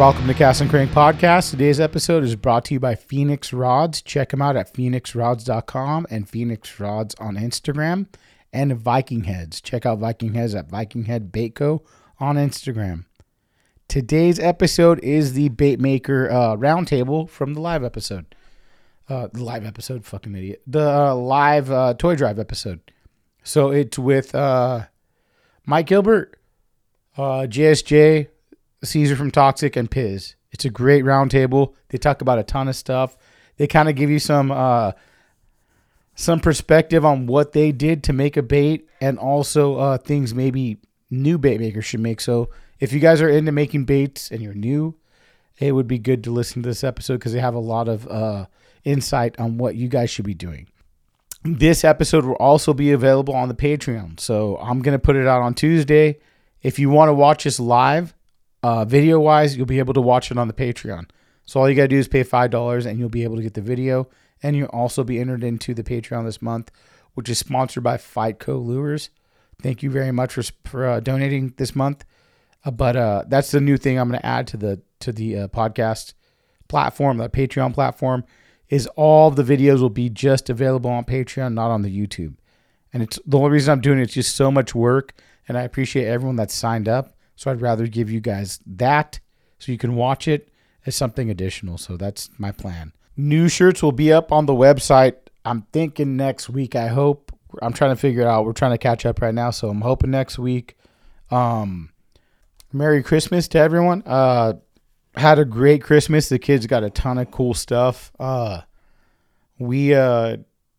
Welcome to Cast and Crank Podcast. Today's episode is brought to you by Phoenix Rods. Check them out at phoenixrods.com and Phoenix Rods on Instagram. And Viking Heads. Check out Viking Heads at Viking Head Bait Co. on Instagram. Today's episode is the bait maker uh, roundtable from the live episode. Uh, the live episode, fucking idiot. The uh, live uh, toy drive episode. So it's with uh, Mike Gilbert, uh, JSJ, Caesar from Toxic and Piz. It's a great roundtable. They talk about a ton of stuff. They kind of give you some uh, some perspective on what they did to make a bait, and also uh, things maybe new bait makers should make. So if you guys are into making baits and you're new, it would be good to listen to this episode because they have a lot of uh, insight on what you guys should be doing. This episode will also be available on the Patreon. So I'm gonna put it out on Tuesday. If you want to watch us live, uh, video wise, you'll be able to watch it on the Patreon. So all you got to do is pay $5 and you'll be able to get the video. And you'll also be entered into the Patreon this month, which is sponsored by Fightco Lures. Thank you very much for, for uh, donating this month. Uh, but uh, that's the new thing I'm going to add to the to the uh, podcast platform, the Patreon platform, is all the videos will be just available on Patreon, not on the YouTube. And it's the only reason I'm doing it, it's just so much work, and I appreciate everyone that's signed up. So I'd rather give you guys that so you can watch it as something additional. So that's my plan. New shirts will be up on the website. I'm thinking next week. I hope. I'm trying to figure it out. We're trying to catch up right now, so I'm hoping next week. Um, Merry Christmas to everyone. Uh, had a great Christmas. The kids got a ton of cool stuff. Uh, we uh,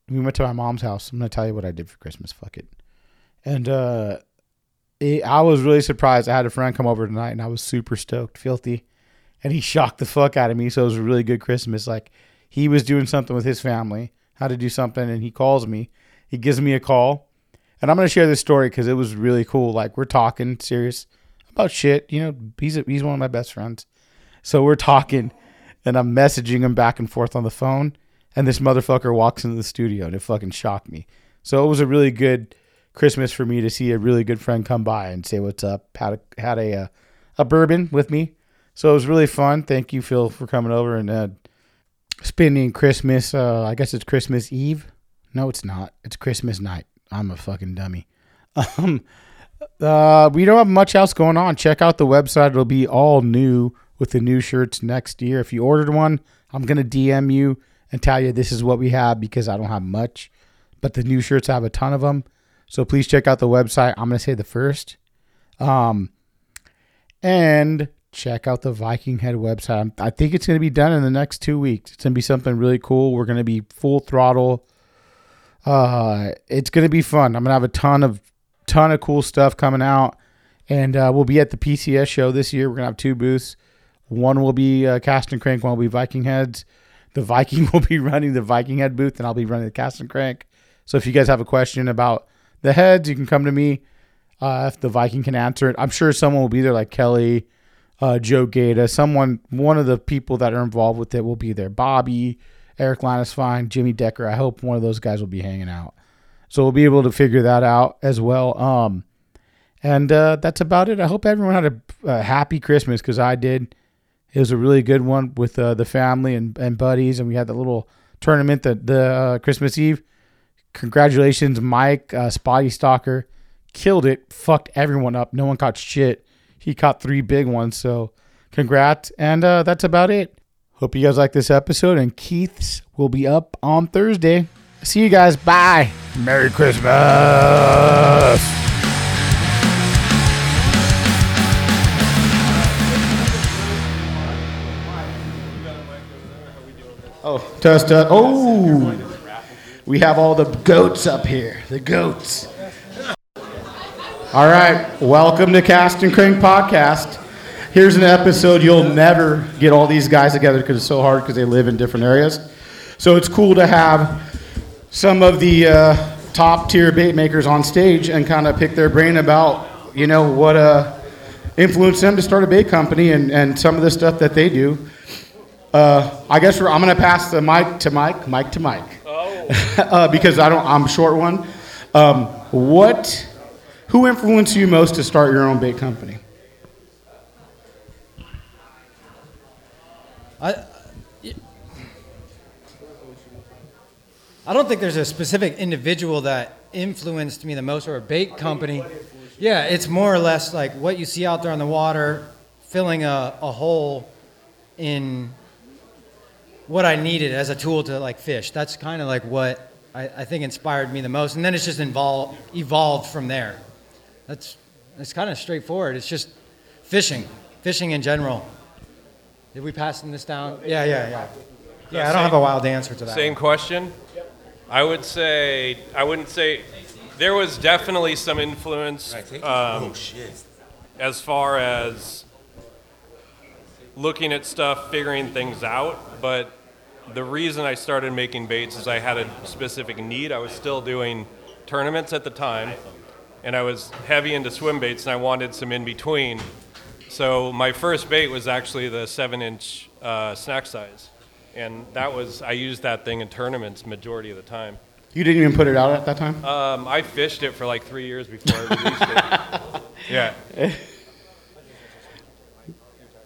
we went to my mom's house. I'm gonna tell you what I did for Christmas. Fuck it. And uh, it, I was really surprised. I had a friend come over tonight, and I was super stoked, filthy, and he shocked the fuck out of me. So it was a really good Christmas. Like he was doing something with his family, how to do something, and he calls me. He gives me a call, and I'm gonna share this story because it was really cool. Like we're talking serious about shit. You know, he's a, he's one of my best friends, so we're talking, and I'm messaging him back and forth on the phone, and this motherfucker walks into the studio, and it fucking shocked me. So it was a really good Christmas for me to see a really good friend come by and say what's up. Had a had a uh, a bourbon with me, so it was really fun. Thank you, Phil, for coming over and uh, spending Christmas. Uh, I guess it's Christmas Eve. No, it's not. It's Christmas night. I'm a fucking dummy. Um, uh, we don't have much else going on. Check out the website. It'll be all new with the new shirts next year. If you ordered one, I'm gonna DM you and tell you this is what we have because I don't have much, but the new shirts I have a ton of them. So please check out the website. I'm going to say the first. Um, and check out the Viking Head website. I think it's going to be done in the next two weeks. It's going to be something really cool. We're going to be full throttle. Uh, it's going to be fun. I'm going to have a ton of ton of cool stuff coming out, and uh, we'll be at the PCS show this year. We're going to have two booths. One will be uh, Cast and Crank. One will be Viking Heads. The Viking will be running the Viking Head booth, and I'll be running the Cast and Crank. So if you guys have a question about the heads, you can come to me. Uh, if the Viking can answer it, I'm sure someone will be there, like Kelly, uh, Joe Gata, someone, one of the people that are involved with it will be there. Bobby, Eric Fine, Jimmy Decker. I hope one of those guys will be hanging out. So we'll be able to figure that out as well. Um, and uh, that's about it. I hope everyone had a, a happy Christmas because I did. It was a really good one with uh, the family and, and buddies, and we had the little tournament that the uh, Christmas Eve congratulations, Mike, uh, Spotty Stalker, killed it, fucked everyone up. No one caught shit. He caught three big ones, so congrats. And uh, that's about it. Hope you guys like this episode, and Keith's will be up on Thursday. See you guys. Bye. Merry Christmas. Oh, test, test. Oh, we have all the goats up here. The goats. All right, welcome to Cast and Crank Podcast. Here's an episode you'll never get all these guys together because it's so hard because they live in different areas. So it's cool to have some of the uh, top tier bait makers on stage and kind of pick their brain about, you know, what uh, influenced them to start a bait company and, and some of the stuff that they do. Uh, I guess I'm going to pass the mic to Mike, Mike to Mike, uh, because I don't. I'm short one. Um, what? Who influenced you most to start your own bait company? I, I don't think there's a specific individual that influenced me the most or a bait company. Yeah, it's more or less like what you see out there on the water, filling a, a hole in what I needed as a tool to like fish. That's kind of like what I, I think inspired me the most. And then it's just involved, evolved from there. That's it's kind of straightforward. It's just fishing, fishing in general. Did we pass this down? Yeah, yeah, yeah. Yeah, I don't have a wild answer to that. Same question. I would say I wouldn't say there was definitely some influence um, as far as looking at stuff, figuring things out. But the reason I started making baits is I had a specific need. I was still doing tournaments at the time, and I was heavy into swim baits, and I wanted some in between. So my first bait was actually the seven-inch uh, snack size, and that was I used that thing in tournaments majority of the time. You didn't even put it out at that time. Um, I fished it for like three years before I released it. Yeah.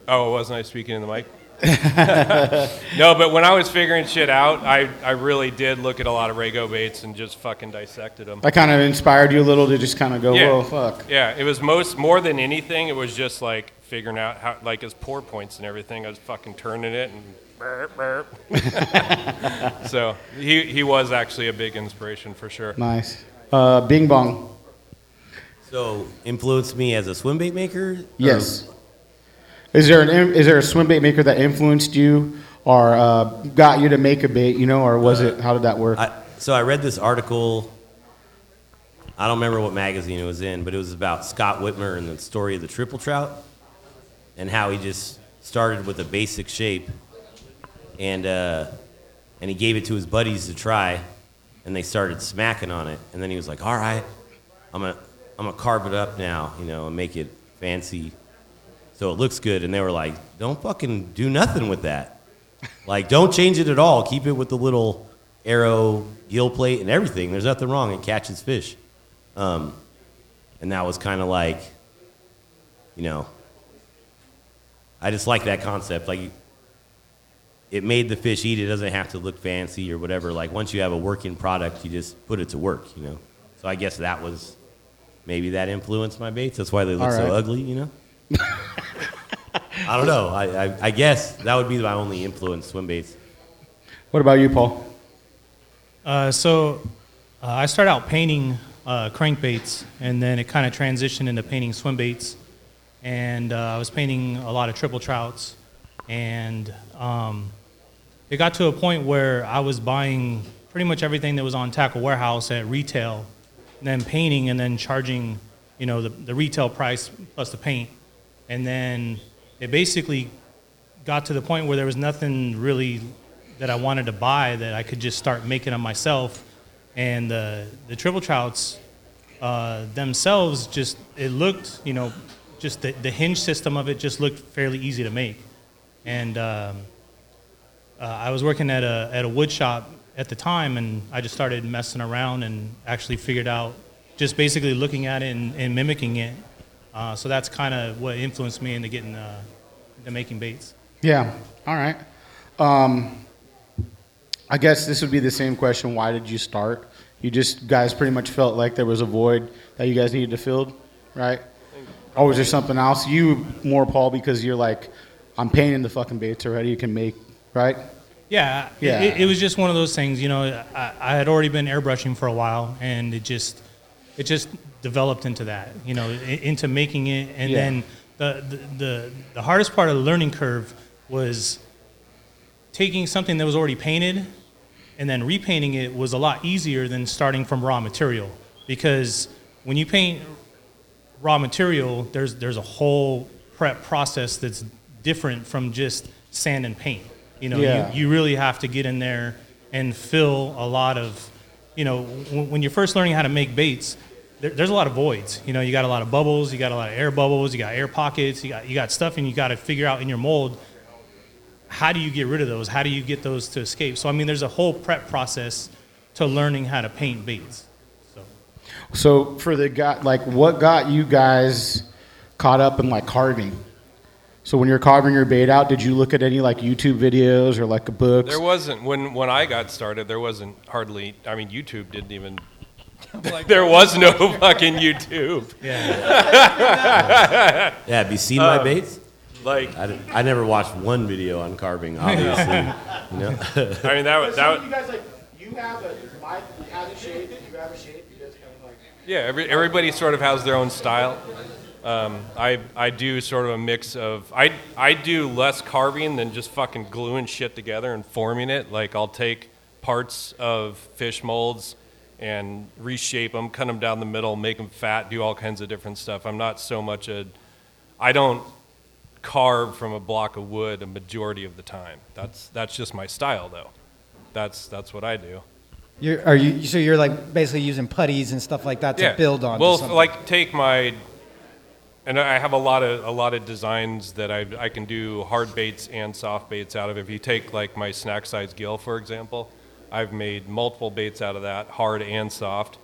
Oh, wasn't I speaking in the mic? no, but when I was figuring shit out, I, I really did look at a lot of Rago baits and just fucking dissected them. that kind of inspired you a little to just kind of go, Yeah. whoa, fuck. Yeah, it was most more than anything. It was just like figuring out how, like his pour points and everything. I was fucking turning it and burp, burp. so he he was actually a big inspiration for sure. Nice. Uh, Bing Bong. So influenced me as a swim bait maker? Yes. Is there an is there a swim bait maker that influenced you or uh, got you to make a bait? You know, or was it? How did that work? I, so I read this article. I don't remember what magazine it was in, but it was about Scott Whitmer and the story of the triple trout, and how he just started with a basic shape, and uh, and he gave it to his buddies to try, and they started smacking on it, and then he was like, "All right, I'm gonna I'm gonna carve it up now, you know, and make it fancy, so it looks good." And they were like, "Don't fucking do nothing with that." Like, don't change it at all. Keep it with the little arrow gill plate and everything. There's nothing wrong. It catches fish. Um, and that was kind of like, you know, I just like that concept. Like, it made the fish eat. It doesn't have to look fancy or whatever. Like, once you have a working product, you just put it to work, you know? So I guess that was maybe that influenced my baits. That's why they look All so ugly, you know? I don't know. I, I, I guess that would be my only influence, swim baits. what about you, Paul? Uh, so uh, I started out painting uh, crankbaits, and then it kind of transitioned into painting swim baits. And uh, I was painting a lot of triple trouts, and um, it got to a point where I was buying pretty much everything that was on Tackle Warehouse at retail, and then painting, and then charging, you know, the, the retail price plus the paint. And then it basically got to the point where there was nothing really that I wanted to buy that I could just start making them myself. And the the triple trouts uh, themselves just it looked you know just the, the hinge system of it just looked fairly easy to make. And um, uh, I was working at a at a wood shop at the time, and I just started messing around and actually figured out just basically looking at it and, and mimicking it. Uh, so that's kind of what influenced me into getting uh, into making baits. Yeah. All right. Um, I guess this would be the same question. Why did you start? You just guys pretty much felt like there was a void that you guys needed to fill, right? Or was there something else? You more Paul because you're like, I'm painting the fucking baits already. You can make right. Yeah, Yeah. It, it was just one of those things. You know, I, I had already been airbrushing for a while, and it just it just developed into that. You know, into making it, and Yeah. then the, the the the hardest part of the learning curve was taking something that was already painted and then repainting it was a lot easier than starting from raw material because when you paint raw material, there's there's a whole prep process that's different from just sand and paint. You know, Yeah. you, you really have to get in there and fill a lot of, you know, when, when you're first learning how to make baits, there, there's a lot of voids. You know, you got a lot of bubbles, you got a lot of air bubbles, you got air pockets, you got you got stuff, and you got to figure out in your mold how do you get rid of those? How do you get those to escape? So I mean, there's a whole prep process to learning how to paint baits. So. So for the guy, like, what got you guys caught up in like carving? So when you're carving your bait out, did you look at any like YouTube videos or like books? There wasn't when when I got started. There wasn't hardly. I mean, YouTube didn't even. There was no fucking YouTube. Yeah. Yeah, have you seen my Um, baits? Like, I, didn't- I never watched one video on carving, obviously. you know? I mean, that was that. was- guys like you have a you have a shape, you have a shape, you just kind of like. Yeah, every, everybody sort of has their own style. Um, I I do sort of a mix of I I do less carving than just fucking gluing shit together and forming it. Like I'll take parts of fish molds and reshape them, cut them down the middle, make them fat, do all kinds of different stuff. I'm not so much a I don't carve from a block of wood a majority of the time. That's that's just my style though. That's that's what I do. You're, are you so you're like basically using putties and stuff like that to build on? Well, like take my, and I have a lot of a lot of designs that I I can do hard baits and soft baits out of. If you take like my snack size gill for example, I've made multiple baits out of that, hard and soft.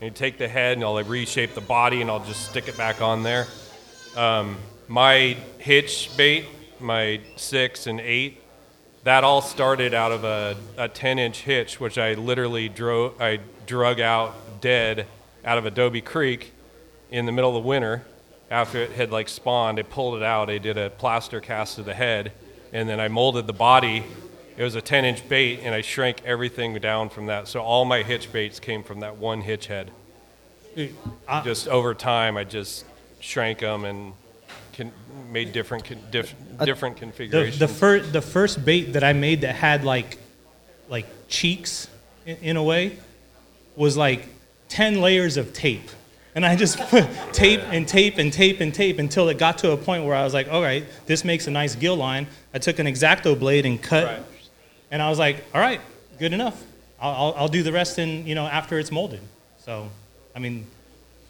And you take the head and I'll like, reshape the body and I'll just stick it back on there. Um, my hitch bait, my six and eight, that all started out of a, a 10 inch hitch, which I literally drove, I drug out dead out of Adobe Creek in the middle of winter after it had like spawned. I pulled it out, I did a plaster cast of the head, and then I molded the body. It was a 10 inch bait, and I shrank everything down from that. So all my hitch baits came from that one hitch head. I- Just over time, I just shrank them and con- made different, con- diff- uh, different the, configurations. the, fir- the first bait that I made that had like like cheeks in, in a way was like 10 layers of tape. And I just put tape and tape and tape and tape until it got to a point where I was like, all right, this makes a nice gill line. I took an X-Acto blade and cut, Right. And I was like, all right, good enough. I'll, I'll, I'll do the rest in, you know, after it's molded. So, I mean,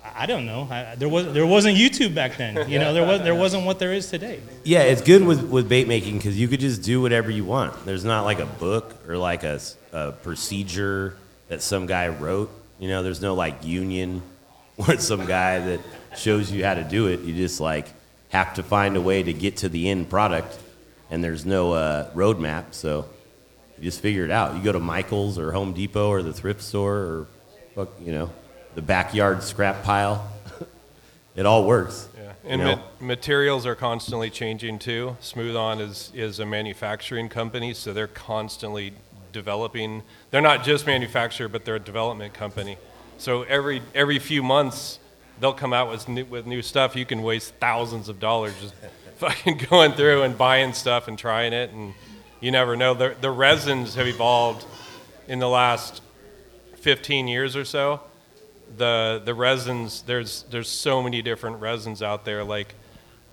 I, don't know. I, there, was, there wasn't YouTube back then. You know, there, was, there wasn't what there is today. Yeah, it's good with, with bait making because you could just do whatever you want. There's not like a book or like a procedure that some guy wrote. You know, there's no like union or some guy that shows you how to do it. You just like have to find a way to get to the end product, and there's no uh, roadmap. So you just figure it out. You go to Michael's or Home Depot or the thrift store or, fuck, you know, the backyard scrap pile. it all works. Yeah, and you know? ma- materials are constantly changing too. Smooth On is, is a manufacturing company, so they're constantly developing. They're not just manufacturer, but they're a development company. So every every few months, they'll come out with new, with new stuff. You can waste thousands of dollars just fucking going through and buying stuff and trying it, and you never know. The, the resins have evolved in the last 15 years or so the the resins there's there's so many different resins out there like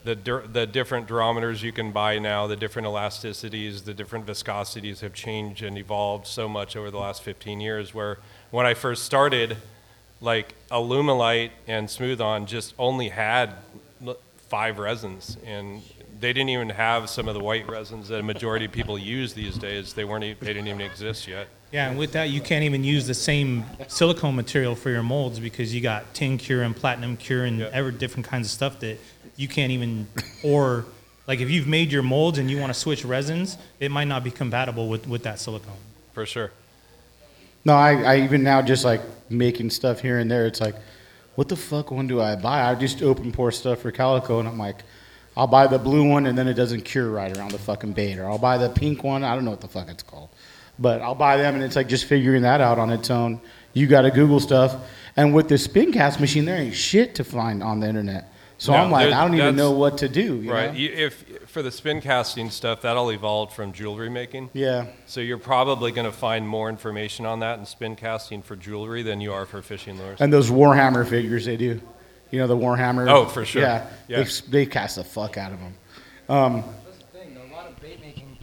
the the different durometers you can buy now the different elasticities the different viscosities have changed and evolved so much over the last 15 years where when I first started like Alumilite and Smooth On just only had five resins and they didn't even have some of the white resins that a majority of people use these days they weren't e- they didn't even exist yet Yeah, and with that, you can't even use the same silicone material for your molds because you got tin cure and platinum cure and Yeah. ever different kinds of stuff that you can't even, or like if you've made your molds and you want to switch resins, it might not be compatible with, with that silicone. for sure No, I, I even now just like making stuff here and there. It's like, what the fuck one do I buy? I just open pour stuff for Calico, and I'm like, I'll buy the blue one, and then it doesn't cure right around the fucking bait, or I'll buy the pink one. I don't know what the fuck it's called, but I'll buy them, and it's like just figuring that out on its own. You got to Google stuff, and with the spin cast machine, there ain't shit to find on the internet. So No, I'm like, I don't even know what to do. you right. You, if for the spin casting stuff, that all evolved from jewelry making. Yeah. So you're probably going to find more information on that in spin casting for jewelry than you are for fishing lures. And those Warhammer figures they do. You know the Warhammer. Oh, for sure. Yeah, Yeah. They, they cast the fuck out of them. Um, That's the thing, though. A lot of bait making.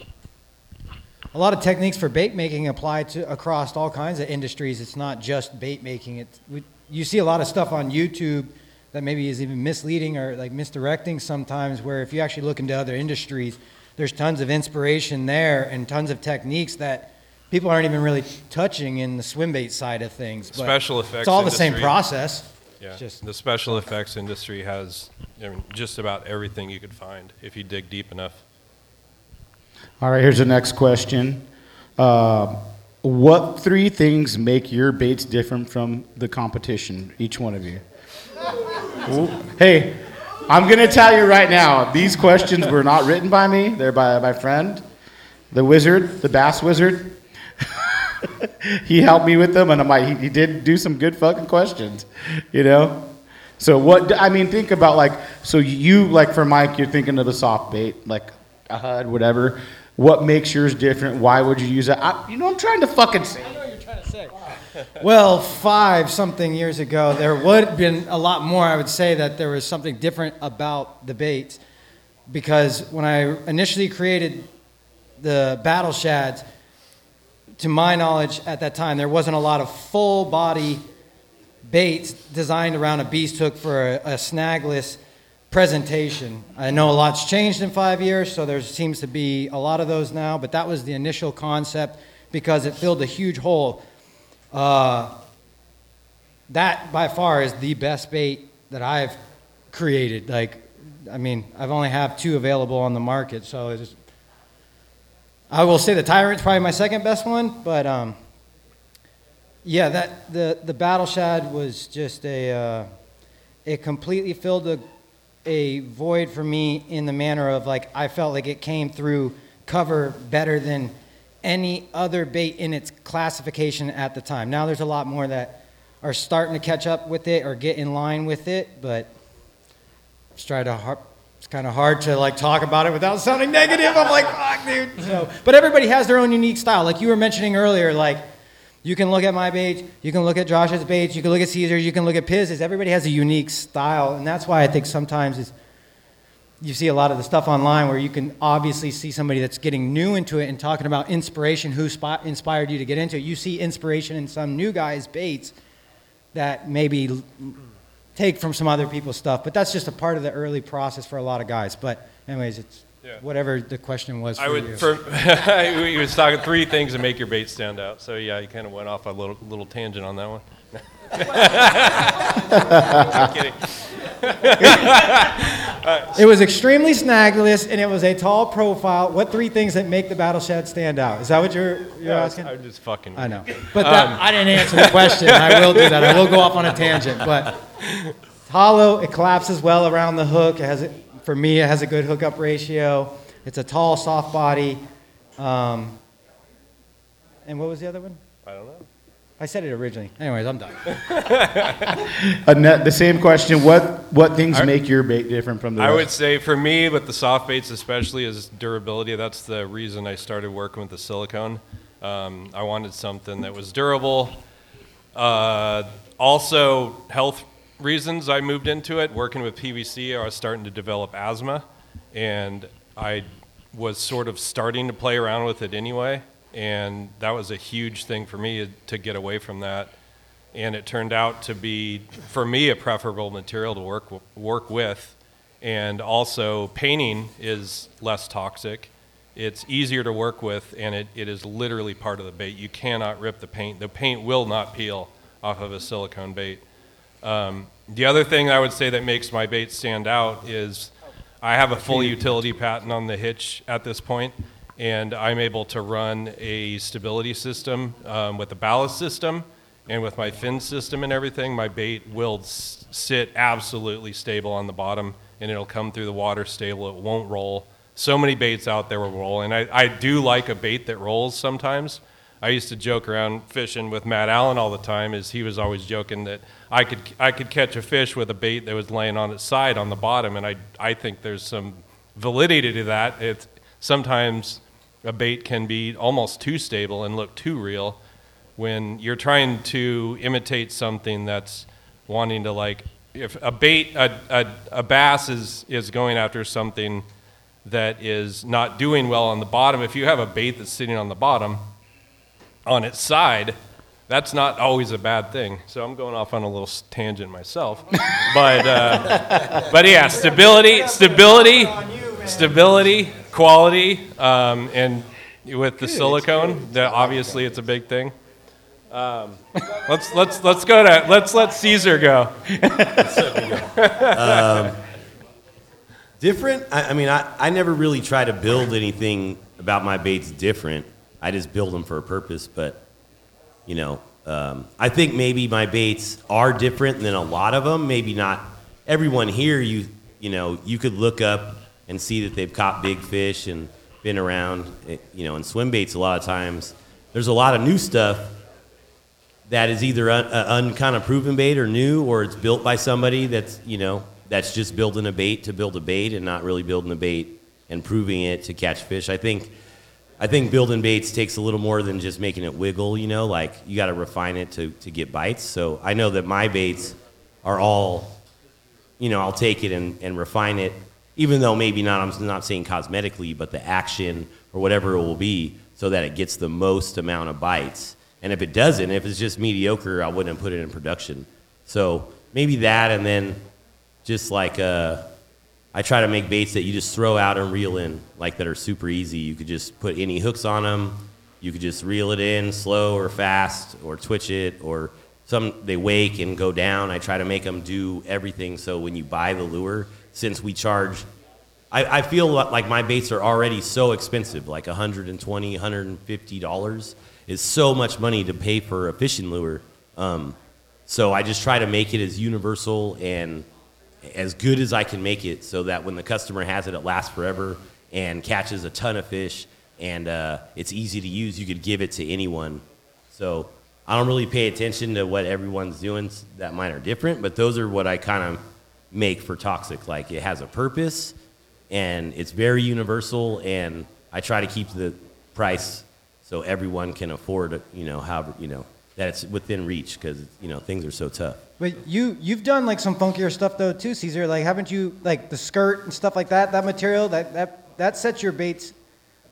A lot of techniques for bait making apply to across all kinds of industries. It's not just bait making. It's, we, you see a lot of stuff on YouTube that maybe is even misleading or like misdirecting sometimes. Where if you actually look into other industries, there's tons of inspiration there and tons of techniques that people aren't even really touching in the swim bait side of things. But Special effects It's all the same process. Yeah. It's just the special effects industry has I mean, just about everything you could find if you dig deep enough. all right, here's the next question. Uh, what three things make your baits different from the competition? Each one of you. Ooh. Hey, I'm gonna tell you right now. These questions were not written by me. They're by my friend, the wizard, the bass wizard. He helped me with them, and I'm like, he, he did do some good fucking questions, you know. So what? I mean, think about like, so you like for Mike, you're thinking of the soft bait, like a HUD, whatever. What makes yours different? Why would you use it? I, you know, I'm trying to fucking say. I know what you're trying to say. well, five something years ago, there would have been a lot more. I would say that there was something different about the baits because when I initially created the battle shads, to my knowledge at that time, there wasn't a lot of full body baits designed around a beast hook for a, a snagless presentation. I know a lot's changed in five years, so there seems to be a lot of those now, but that was the initial concept because it filled a huge hole. Uh, that by far is the best bait that I've created. Like, I mean, I've only have two available on the market, so it's. I will say the Tyrant's probably my second best one, but um, yeah, that the the Battle Shad was just a. Uh, it completely filled a a void for me in the manner of like I felt like it came through cover better than any other bait in its classification at the time. Now there's a lot more that are starting to catch up with it or get in line with it, but just try to har- it's kind of hard to like talk about it without sounding negative. I'm like, fuck, dude. So, but everybody has their own unique style. Like you were mentioning earlier, like you can look at my baits, you can look at Josh's baits, you can look at Caesar's, you can look at Piz's. Everybody has a unique style, and that's why I think sometimes is you see a lot of the stuff online where you can obviously see somebody that's getting new into it and talking about inspiration, who spi- inspired you to get into it. You see inspiration in some new guys' baits that maybe take from some other people's stuff, but that's just a part of the early process for a lot of guys. But anyways, it's Yeah. whatever the question was. For I would you. for he was talking three things to make your bait stand out. So yeah, he kind of went off a little little tangent on that one. I'm kidding. It was extremely snagless, and it was a tall profile. What three things that make the battle shad stand out? Is that what you're, you're Yeah, asking? I'm just fucking. I know, but that, I didn't answer the question. I will do that. I will go off on a tangent, but it's hollow. It collapses well around the hook. It has, for me, it has a good hookup ratio. It's a tall, soft body. Um, and what was the other one? I don't know. I said it originally. Anyways, I'm done. Annette, the same question. What what things make your bait different from the I rest? would say for me, with the soft baits especially, is durability. That's the reason I started working with the silicone. Um, I wanted something that was durable. Uh, also, health reasons I moved into it. Working with PVC, I was starting to develop asthma, and I was sort of starting to play around with it anyway. And that was a huge thing for me to get away from that. And it turned out to be for me a preferable material to work work with. And also painting is less toxic. It's easier to work with and it, it is literally part of the bait. You cannot rip the paint. The paint will not peel off of a silicone bait. Um, the other thing i would say that makes my bait stand out is i have a full utility patent on the hitch at this point and I'm able to run a stability system um, with the ballast system and with my fin system and everything. My bait will s- sit absolutely stable on the bottom, and it'll come through the water stable. It won't roll. So many baits out there will roll, and I, I do like a bait that rolls sometimes. I used to joke around fishing with Matt Allen all the time, as he was always joking that I could I could catch a fish with a bait that was laying on its side on the bottom, and I I think there's some validity to that. It's sometimes a bait can be almost too stable and look too real when you're trying to imitate something that's wanting to like if a bait a, a, a bass is is going after something that is not doing well on the bottom if you have a bait that's sitting on the bottom on its side that's not always a bad thing. So i'm going off on a little tangent myself but uh, but yeah stability stability stability quality um, and with the silicone that obviously it's a big thing um, let's let's let's go to let's let caesar go Different? I, I mean, I, I never really try to build anything about my baits different. I just build them for a purpose. But, you know, um, I think maybe my baits are different than a lot of them. Maybe not everyone here. You you know, you could look up and see that they've caught big fish and been around. eh, You know, in swim baits, a lot of times there's a lot of new stuff that is either un, uh, un kind of proven bait or new, or it's built by somebody that's you know that's just building a bait to build a bait and not really building a bait and proving it to catch fish. I think I think building baits takes a little more than just making it wiggle. You know, like you got to refine it to to get bites. So I know that my baits are all you know, I'll take it and, and refine it, even though maybe not, I'm not saying cosmetically, but the action or whatever it will be, so that it gets the most amount of bites. And if it doesn't, if it's just mediocre, I wouldn't put it in production. So maybe that, and then just like uh, I try to make baits that you just throw out and reel in, like that are super easy. You could just put any hooks on them. You could just reel it in slow or fast, or twitch it, or some they wake and go down. I try to make them do everything. So when you buy the lure, since we charge, I, I feel like my baits are already so expensive, like 120 150 dollars is so much money to pay for a fishing lure. Um, so I just try to make it as universal and as good as I can make it so that when the customer has it, it lasts forever and catches a ton of fish and uh, it's easy to use. You could give it to anyone. So I don't really pay attention to what everyone's doing that mine are different, but those are what I kind of make for Toxic. Like it has a purpose and it's very universal and I try to keep the price so everyone can afford you know, however, you know, that it's within reach because, you know, things are so tough. But you you've done like some funkier stuff though too, Caesar. Like haven't you like the skirt and stuff like that? That material that that that sets your baits.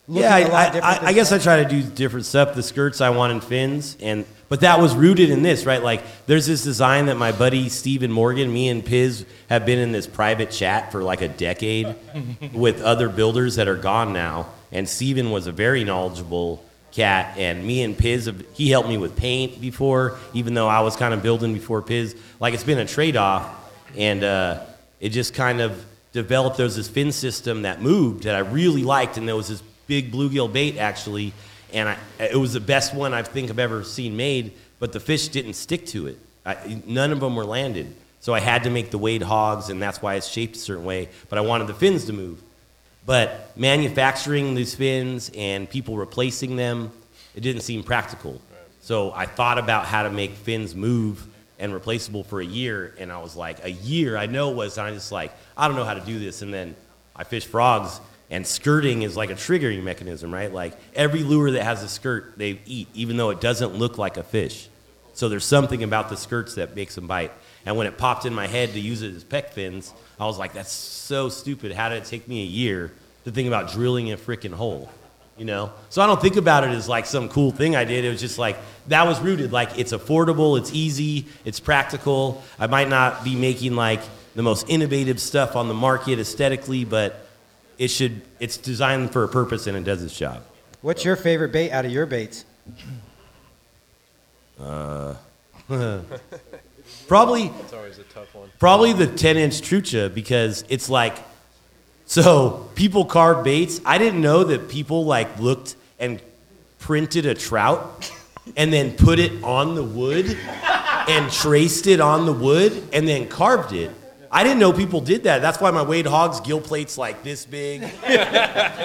Yeah, I, I, I, guess I try to do different stuff. The skirts I want in fins, and but that was rooted in this, right? Like, there's this design that my buddy Stephen Morgan, me and Piz have been in this private chat for like a decade with other builders that are gone now. And Stephen was a very knowledgeable cat, and me and Piz, have, he helped me with paint before, even though I was kind of building before Piz. Like, it's been a trade off, and uh, it just kind of developed. There was this fin system that moved that I really liked, and there was this big bluegill bait actually, and I, it was the best one I think I've ever seen made. But the fish didn't stick to it. I, none of them were landed, so I had to make the wade hogs, and that's why it's shaped a certain way. But I wanted the fins to move. But manufacturing these fins and people replacing them, it didn't seem practical. So I thought about how to make fins move and replaceable for a year, and I was like, a year, I know it was, and I just like, I don't know how to do this. And then I fished frogs, and skirting is like a triggering mechanism, right? Like every lure that has a skirt, they eat, even though it doesn't look like a fish. So there's something about the skirts that makes them bite. And when it popped in my head to use it as pec fins, I was like, that's so stupid. How did it take me a year to think about drilling a freaking hole? You know? So I don't think about it as like some cool thing I did. It was just like, that was rooted. Like, it's affordable, it's easy, it's practical. I might not be making like the most innovative stuff on the market aesthetically, but it should, it's designed for a purpose and it does its job. What's your favorite bait out of your baits? Uh, Probably It's always a tough one. Probably the 10 inch trucha because it's like, So people carve baits. I didn't know that people like looked and printed a trout and then put it on the wood and traced it on the wood and then carved it. I didn't know people did that. That's why my Wade Hogs gill plate's like this big.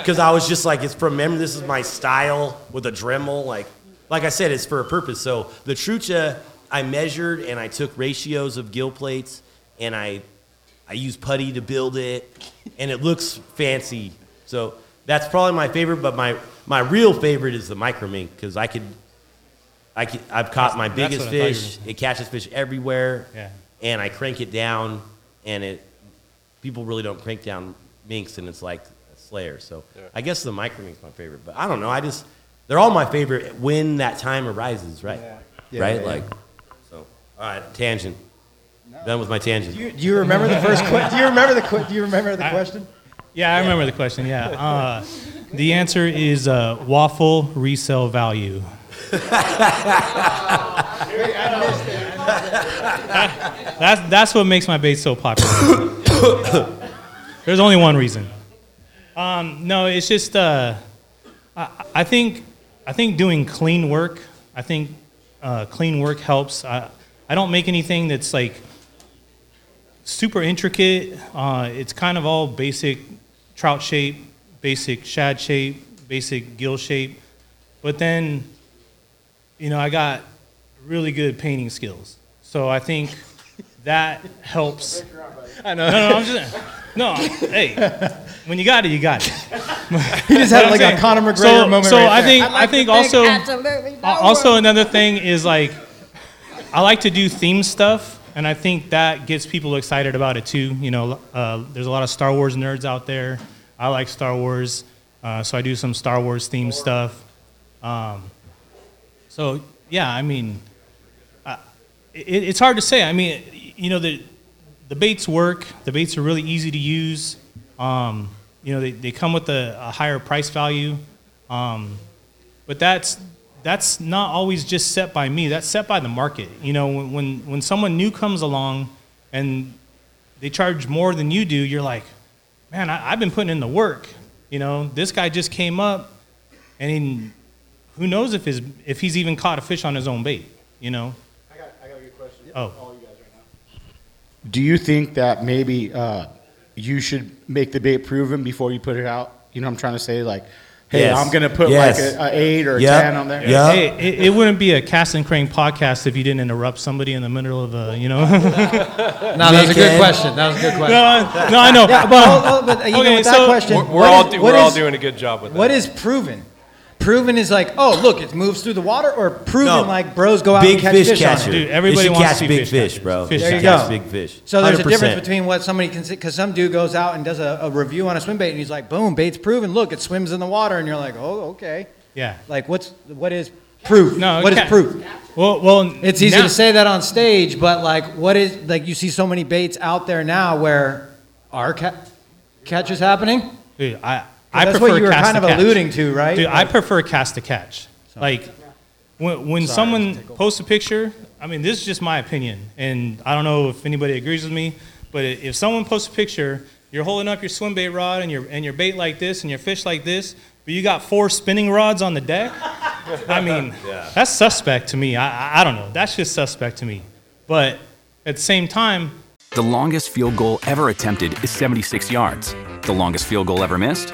Because I was just like, it's from memory. This is my style with a Dremel. Like, like I said, it's for a purpose. So the Trucha, I measured and I took ratios of gill plates and I, I used putty to build it, and it looks fancy. So that's probably my favorite. But my my real favorite is the micro mink because I could, I could, I've caught my biggest what I thought you were fish. It catches fish everywhere Yeah. and I crank it down, and it people really don't crank down minks, and it's like a slayer. So I guess the micro mink's my favorite, but I don't know. I just they're all my favorite when that time arises, right? Yeah, right, yeah, like so. All right, tangent. Done with my tangent. Do you, do you remember the first question? Do you remember the que- Do you remember the question? Yeah, I remember the question. Yeah. Uh, the answer is uh, waffle resale value. that's, that's what makes my bass so popular. There's only one reason. Um, no, it's just uh, I, I think I think doing clean work. I think uh, clean work helps. I, I don't make anything that's like super intricate. Uh, it's kind of all basic trout shape, basic shad shape, basic gill shape. But then, you know, I got really good painting skills. So I think that helps. I know. No, no, I'm just no. Hey, when you got it, you got it. You just had like a Conor McGregor so, moment. So right I there. think I'd I think also absolutely no also one. another thing is like I like to do theme stuff, and I think that gets people excited about it too. You know, uh, there's a lot of Star Wars nerds out there. I like Star Wars, uh, so I do some Star Wars themed stuff. Um, so yeah, I mean, it, it's hard to say. I mean, you know, the the baits work. The baits are really easy to use. Um, you know, they, they come with a, a higher price value. Um, but that's that's not always just set by me. That's set by the market. You know, when when, when someone new comes along and they charge more than you do, you're like, man, I, I've been putting in the work. You know, this guy just came up, and he, who knows if his if he's even caught a fish on his own bait. You know. I got, I got a good question. Oh. All you guys right now. Do you think that maybe uh, you should make the bait proven before you put it out? You know what I'm trying to say? Like, hey, Yes. I'm going to put Yes. like a, a 8 or a Yep. 10 on there. Yeah. Hey, it, it wouldn't be a cast and crank podcast if you didn't interrupt somebody in the middle of a, you know. no, No, that was a good Nickhead. question. That was a good question. no, I know. Yeah, but, hold- hold- but even Okay, with that so- question, We're, we're what all is- do, what we're all is- doing a good job with that. What is proven? Proven is like, oh, look, it moves through the water, or proven No. like bros go out Big and catch fish, fish, on catcher. it. Dude, everybody They should wants to catch see big fish fish, catchers. bro. Fish They should There you catch go. big fish. So there's a 100%. difference between what somebody can see, because some dude goes out and does a, a review on a swim bait, and he's like, boom, bait's proven. Look, it swims in the water, and you're like, oh, okay. Yeah. Like, what's what is proof? No, what is ca- proof? Well, well, It's easy now- to say that on stage, but like, what is like? You see so many baits out there now where are ca- catches happening? Dude, I, I That's prefer what you were cast kind of catch. alluding to, right? Dude, I prefer cast to catch. Like when, when Sorry, someone posts a picture, I mean, this is just my opinion, and I don't know if anybody agrees with me, but if someone posts a picture, you're holding up your swim bait rod and your and your bait like this and your fish like this, but you got four spinning rods on the deck. I mean, that's suspect to me. I, I I don't know. That's just suspect to me. But at the same time, The longest field goal ever attempted is 76 yards. The longest field goal ever missed?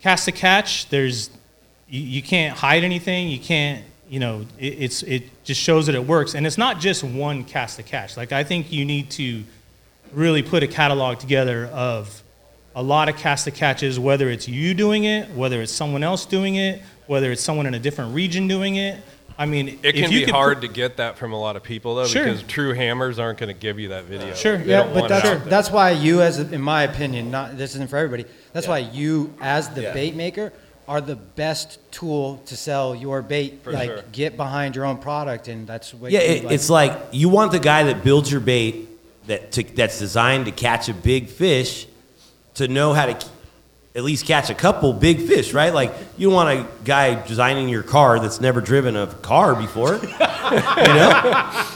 Cast a catch, there's you, you can't hide anything. You can't, you know, it, it's it just shows that it works, and it's not just one cast a catch. Like I think you need to really put a catalog together of a lot of cast to catches, whether it's you doing it, whether it's someone else doing it, whether it's someone in a different region doing it. I mean, It can be hard put- to get that from a lot of people though, Sure. because true hammers aren't going to give you that video. Sure. They Yeah, but that's out that's why you, as in my opinion, not this isn't for everybody. That's why you, as the bait maker, are the best tool to sell your bait. For like sure. get behind your own product, and that's what. Yeah, you, it, it's like you want the guy that builds your bait that to, that's designed to catch a big fish to know how to k- at least catch a couple big fish, right? Like you don't want a guy designing your car that's never driven a car before, you know.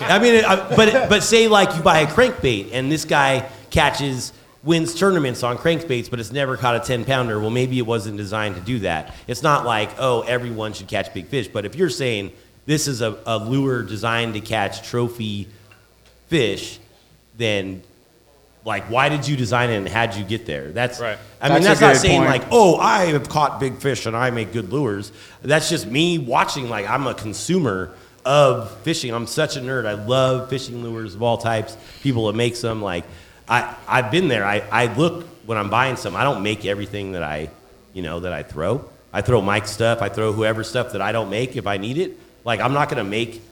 I mean, I- but but say like you buy a crankbait and this guy catches wins tournaments on crankbaits, but it's never caught a 10 pounder. Well, maybe it wasn't designed to do that. It's not like, oh, everyone should catch big fish. But if you're saying this is a, a lure designed to catch trophy fish, then like, why did you design it and how'd you get there? That's Right. I mean, That's that's, not saying point. like, oh, I have caught big fish and I make good lures. That's just me watching. Like, I'm a consumer of fishing. I'm such a nerd. I love fishing lures of all types. People that make them. Like, I I've been there. I I look when I'm buying some. I don't make everything that I, you know, that I throw. I throw Mike's stuff. I throw whoever stuff that I don't make if I need it. Like, I'm not gonna make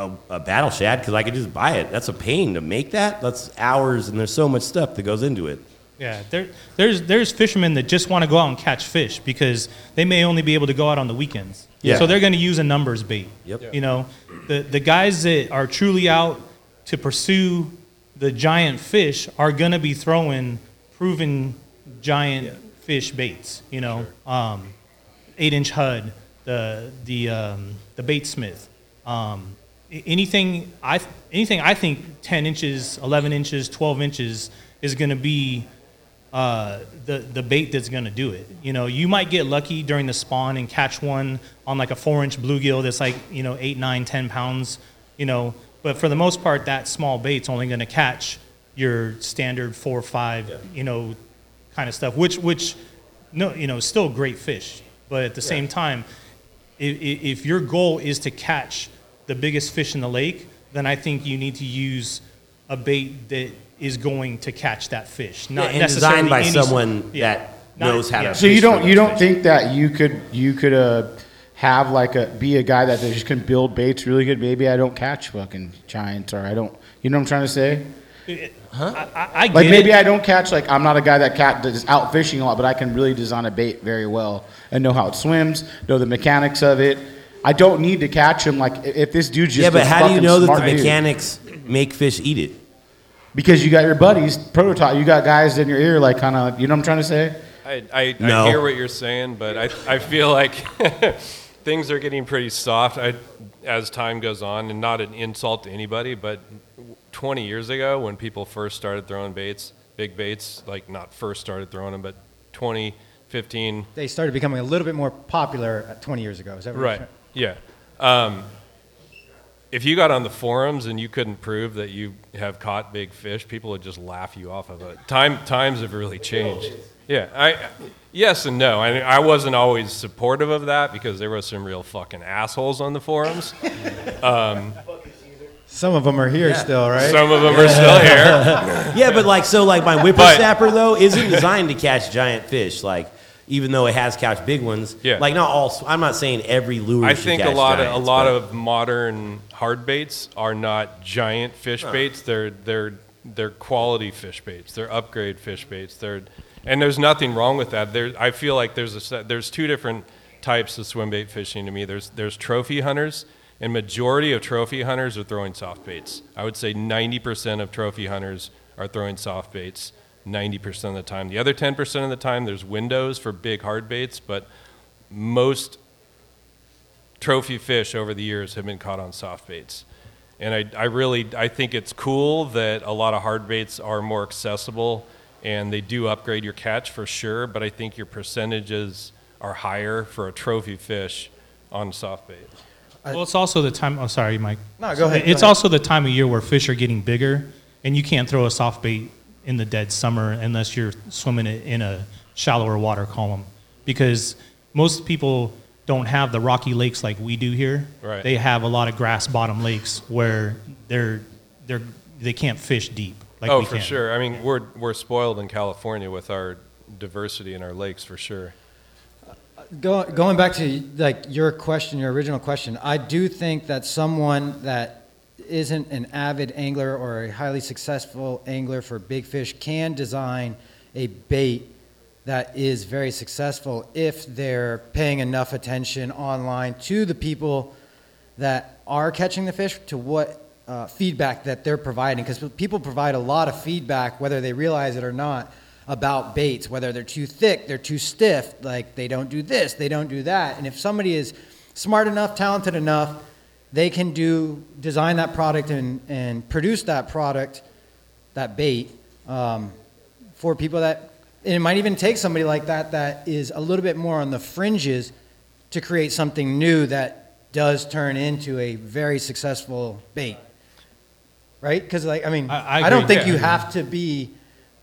a, a battle shad because I could just buy it. That's a pain to make that. That's hours, and there's so much stuff that goes into it. Yeah, there, there's there's fishermen that just want to go out and catch fish because they may only be able to go out on the weekends. Yeah. So they're going to use a numbers bait. Yep. You know, the the guys that are truly out to pursue the giant fish are going to be throwing proven giant fish baits. You know, um, eight inch HUD, the the um, the Baitsmith. Um, a- anything I anything I think ten inches, eleven inches, twelve inches is going to be uh, the the bait that's going to do it. You know, you might get lucky during the spawn and catch one on like a four inch bluegill that's like you know eight, nine, ten pounds. You know, but for the most part, that small bait's only going to catch your standard four or five. You know, kind of stuff, which which no, you know, still great fish, but at the same time, if, if your goal is to catch the biggest fish in the lake, then I think you need to use a bait that is going to catch that fish, not and necessarily designed by any- someone yeah. that Not- knows how yeah. to. So you fish don't you those don't fish. think that you could you could uh, have like a be a guy that just can build baits really good? Maybe I don't catch fucking giants or I don't. You know what I'm trying to say? I, I, I get Like maybe it. I don't catch like I'm not a guy that cat that is out fishing a lot, but I can really design a bait very well and know how it swims, know the mechanics of it. I don't need to catch him. Like if this dude just Yeah, but how do you know that smart the dude. mechanics make fish eat it? Because you got your buddies prototype. You got guys in your ear, like kind of. You know what I'm trying to say? I, I, No. I hear what you're saying, but I, I feel like things are getting pretty soft I, as time goes on, and not an insult to anybody, but 20 years ago when people first started throwing baits, big baits, like not first started throwing them, but 20, 15, they started becoming a little bit more popular uh, 20 years ago. Is that what Right. Saying? Yeah. Um, if you got on the forums and you couldn't prove that you have caught big fish, people would just laugh you off of it. Time times have really changed. Yeah. I yes and no. I I wasn't always supportive of that because there was some real fucking assholes on the forums. Some of them are here still, right? Some of them are still here. Yeah, but like so, like my whippersnapper though isn't designed to catch giant fish. Like even though it has caught big ones. Yeah. Like not all. I'm not saying every lure. I think a catch lot of a lot of modern hard baits are not giant fish baits. They're they're they're quality fish baits. They're upgrade fish baits. They're and there's nothing wrong with that. There I feel like there's a there's two different types of swim bait fishing to me. There's there's trophy hunters and majority of trophy hunters are throwing soft baits. I would say 90% of trophy hunters are throwing soft baits 90% of the time. The other 10% of the time there's windows for big hard baits, but most trophy fish over the years have been caught on soft baits. And I, I really I think it's cool that a lot of hard baits are more accessible and they do upgrade your catch for sure, but I think your percentages are higher for a trophy fish on soft bait. Well, it's also the time. Oh, sorry, Mike. No, go ahead, go It's ahead. also the time of year where fish are getting bigger, and you can't throw a soft bait in the dead summer unless you're swimming it in a shallower water column, because most people don't have the rocky lakes like we do here. Right. They have a lot of grass bottom lakes where they're they're they can't fish deep. Like oh, we for can. sure. I mean, we're we're spoiled in California with our diversity in our lakes for sure. Go, going back to like your question, your original question, I do think that someone that isn't an avid angler or a highly successful angler for big fish can design a bait that is very successful if they're paying enough attention online to the people that are catching the fish to what uh, feedback that they're providing. Because people provide a lot of feedback whether they realize it or not about baits whether they're too thick they're too stiff like they don't do this they don't do that. And if somebody is smart enough talented enough they can do design that product and, and produce that product that bait um, for people that and it might even take somebody like that that is a little bit more on the fringes to create something new that does turn into a very successful bait right because like i mean I- I don't agree. think you have to be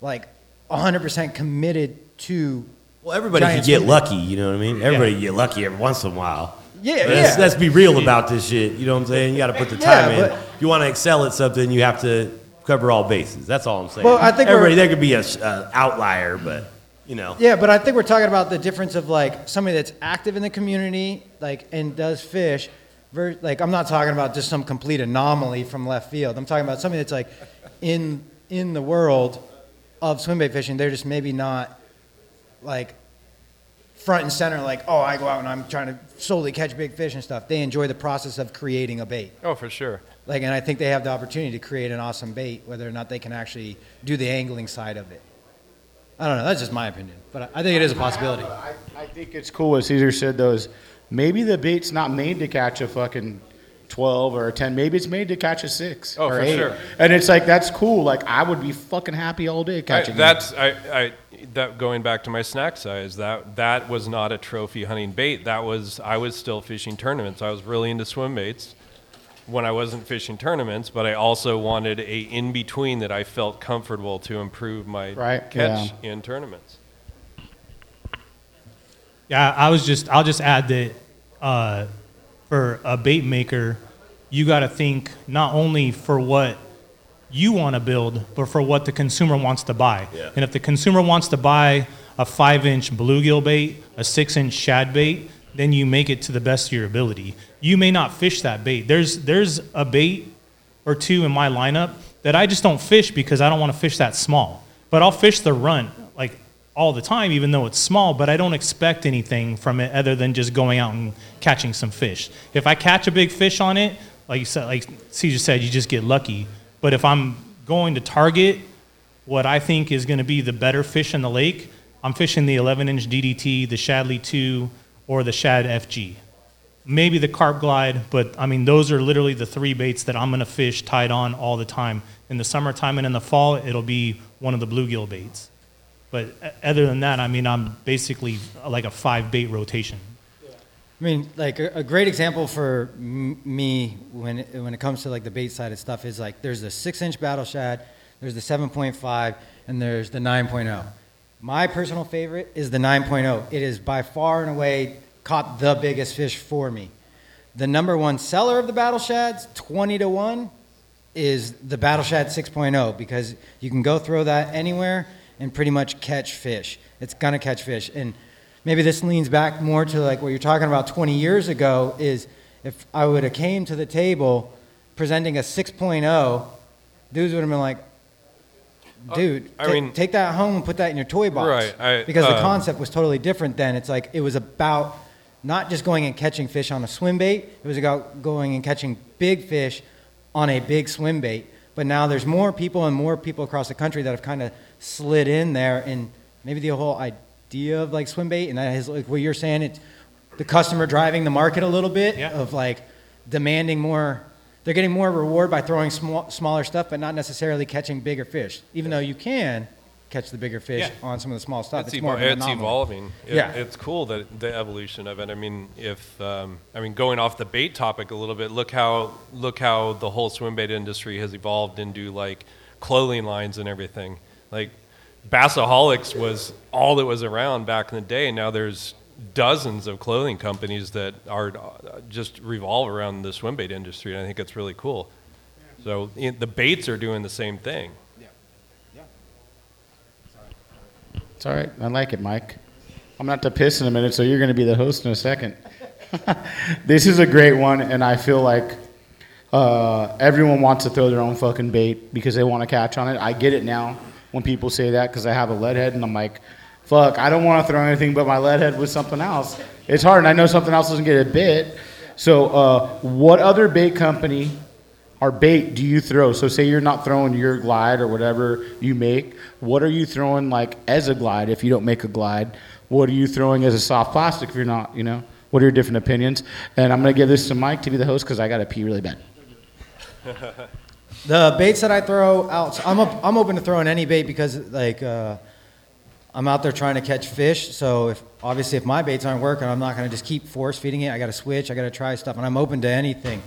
like 100% committed to Well, everybody giant can get lucky, you know what I mean? Everybody can get lucky every once in a while. Yeah, let's, yeah. let's be real about this shit. You know what I'm saying? You got to put the Yeah, time in. If you want to excel at something, you have to cover all bases. That's all I'm saying. Well, I think everybody there could be a uh, outlier, but you know. Yeah, but I think we're talking about the difference of like somebody that's active in the community, like and does fish. Ver- like I'm not talking about just some complete anomaly from left field. I'm talking about somebody that's like in in the world of swim bait fishing. They're just maybe not like front and center. Like oh, I go out and I'm trying to solely catch big fish and stuff. They enjoy the process of creating a bait. Oh, for sure. Like, and I think they have the opportunity to create an awesome bait, whether or not they can actually do the angling side of it. I don't know. That's just my opinion, but I I think it is a possibility. I, I think it's cool what Caesar said. Those maybe the bait's not made to catch a fucking twelve or a ten. Maybe it's made to catch a six Oh, or for eight. sure. And it's like that's cool. Like I would be fucking happy all day catching. it. that's I, I that going back to my snack size that that was not a trophy hunting bait that was I was still fishing tournaments I was really into swim baits when I wasn't fishing tournaments but I also wanted a in between that I felt comfortable to improve my Right, catch in tournaments Yeah, I was just I'll just add that uh, for a bait maker, you got to think not only for what you want to build, but for what the consumer wants to buy. Yeah. And if the consumer wants to buy a five-inch bluegill bait, a six-inch shad bait, then you make it to the best of your ability. You may not fish that bait. There's there's a bait or two in my lineup that I just don't fish because I don't want to fish that small. But I'll fish the runt all the time, even though it's small. But I don't expect anything from it other than just going out and catching some fish. If I catch a big fish on it, like you said, like Caesar said, you just get lucky. But if I'm going to target what I think is going to be the better fish in the lake, I'm fishing the 11-inch DDT, the Shadley 2, or the Shad FG maybe the carp glide, but I mean, those are literally the three baits that I'm going to fish tied on all the time. In the summertime and in the fall, it'll be one of the bluegill baits. But uh, other than that, I mean, I'm basically like a five bait rotation. I mean, like a, great example for me when it, when it comes to like the bait side of stuff is like there's the six inch battle shad, there's the 7.5, and there's the 9.0. My personal favorite is the 9.0. It is by far and away caught the biggest fish for me. The number one seller of the battle shads, 20 to 1, is the Battle Shad 6.0 because you can go throw that anywhere and pretty much catch fish. It's gonna catch fish. And maybe this leans back more to like what you're talking about 20 years ago is if I would have came to the table presenting a 6.0, dudes would have been like, dude, I ta- mean- take that home and put that in your toy box. Right, I- because the um, concept was totally different then. It's like it was about not just going and catching fish on a swim bait. It was about going and catching big fish on a big swim bait. But now there's more people and more people across the country that have kind of slid in there, and maybe the whole idea of like swim bait, and that is like what you're saying. It's the customer driving the market a little bit Yeah. of like demanding more. They're getting more reward by throwing small, smaller stuff, but not necessarily catching bigger fish. Even though you can catch the bigger fish Yeah. on some of the small stuff, It's, it's, more of it's evolving. It- Yeah. it's cool that the evolution of it. I mean, if um, I mean going off the bait topic a little bit, look how look how the whole swim bait industry has evolved into like clothing lines and everything. Like Bassaholics was all that was around back in the day. Now there's dozens of clothing companies that are uh, just revolve around the swim bait industry, and I think it's really cool. So the baits are doing the same thing. It's all right. I like it, Mike. I'm going to to piss in a minute, so you're going to be the host in a second. this is a great one, and I feel like uh, everyone wants to throw their own fucking bait because they want to catch on it. I get it now when people say that because I have a lead head, and I'm like, fuck, I don't want to throw anything but my lead head with something else. It's hard, and I know something else doesn't get a bit. So, uh, what other bait company or bait do you throw? So, say you're not throwing your glide or whatever you make. What are you throwing like as a glide if you don't make a glide? What are you throwing as a soft plastic if you're not? You know, what are your different opinions? And I'm gonna give this to Mike to be the host because I gotta pee really bad. The baits that I throw out, I'm, up, I'm open to throwing any bait because like uh, I'm out there trying to catch fish. So if obviously if my baits aren't working, I'm not going to just keep force feeding it. I got to switch. I got to try stuff, and I'm open to anything.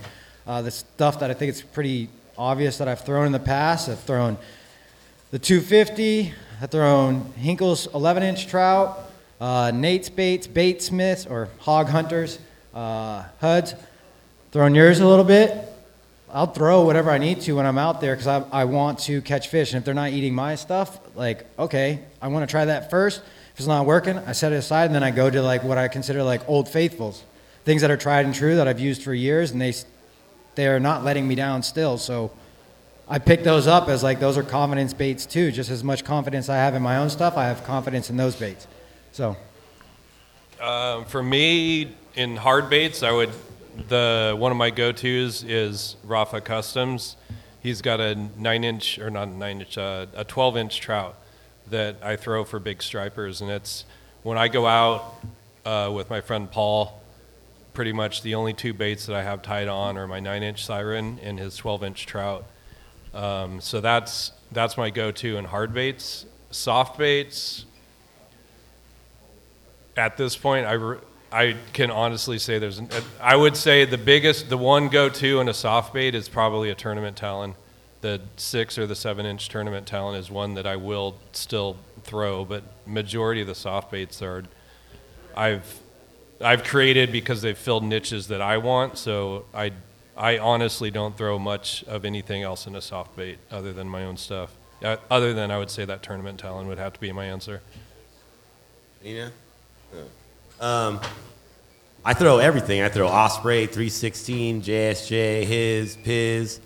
Uh, the stuff that I think it's pretty obvious that I've thrown in the past. I've thrown the 250. I've thrown Hinkle's 11 inch trout, uh, Nate's baits, Baitsmiths or hog hunters, uh, HUDs. Thrown yours a little bit. I'll throw whatever I need to when I'm out there because I, I want to catch fish. And if they're not eating my stuff, like, okay, I want to try that first. If it's not working, I set it aside and then I go to like what I consider like old faithfuls, things that are tried and true that I've used for years and they, they are not letting me down still. So I pick those up as like those are confidence baits too. Just as much confidence I have in my own stuff, I have confidence in those baits. So Um, for me, in hard baits, I would the one of my go-tos is Rafa Customs. He's got a nine-inch or not a nine-inch, uh, a twelve-inch trout that I throw for big stripers, and it's when I go out uh, with my friend Paul. Pretty much the only two baits that I have tied on are my nine-inch siren and his twelve-inch trout. Um, so that's that's my go-to in hard baits. Soft baits, at this point, I, re- I can honestly say there's, I would say the biggest, the one go-to in a soft bait is probably a tournament talon. The six or the seven inch tournament talon is one that I will still throw, but majority of the soft baits are, I've, I've created because they've filled niches that I want. So I, I honestly don't throw much of anything else in a soft bait other than my own stuff. Uh, other than I would say that tournament talon would have to be my answer. Nina? Um, I throw everything. I throw Osprey, 316, JSJ, his, Piz,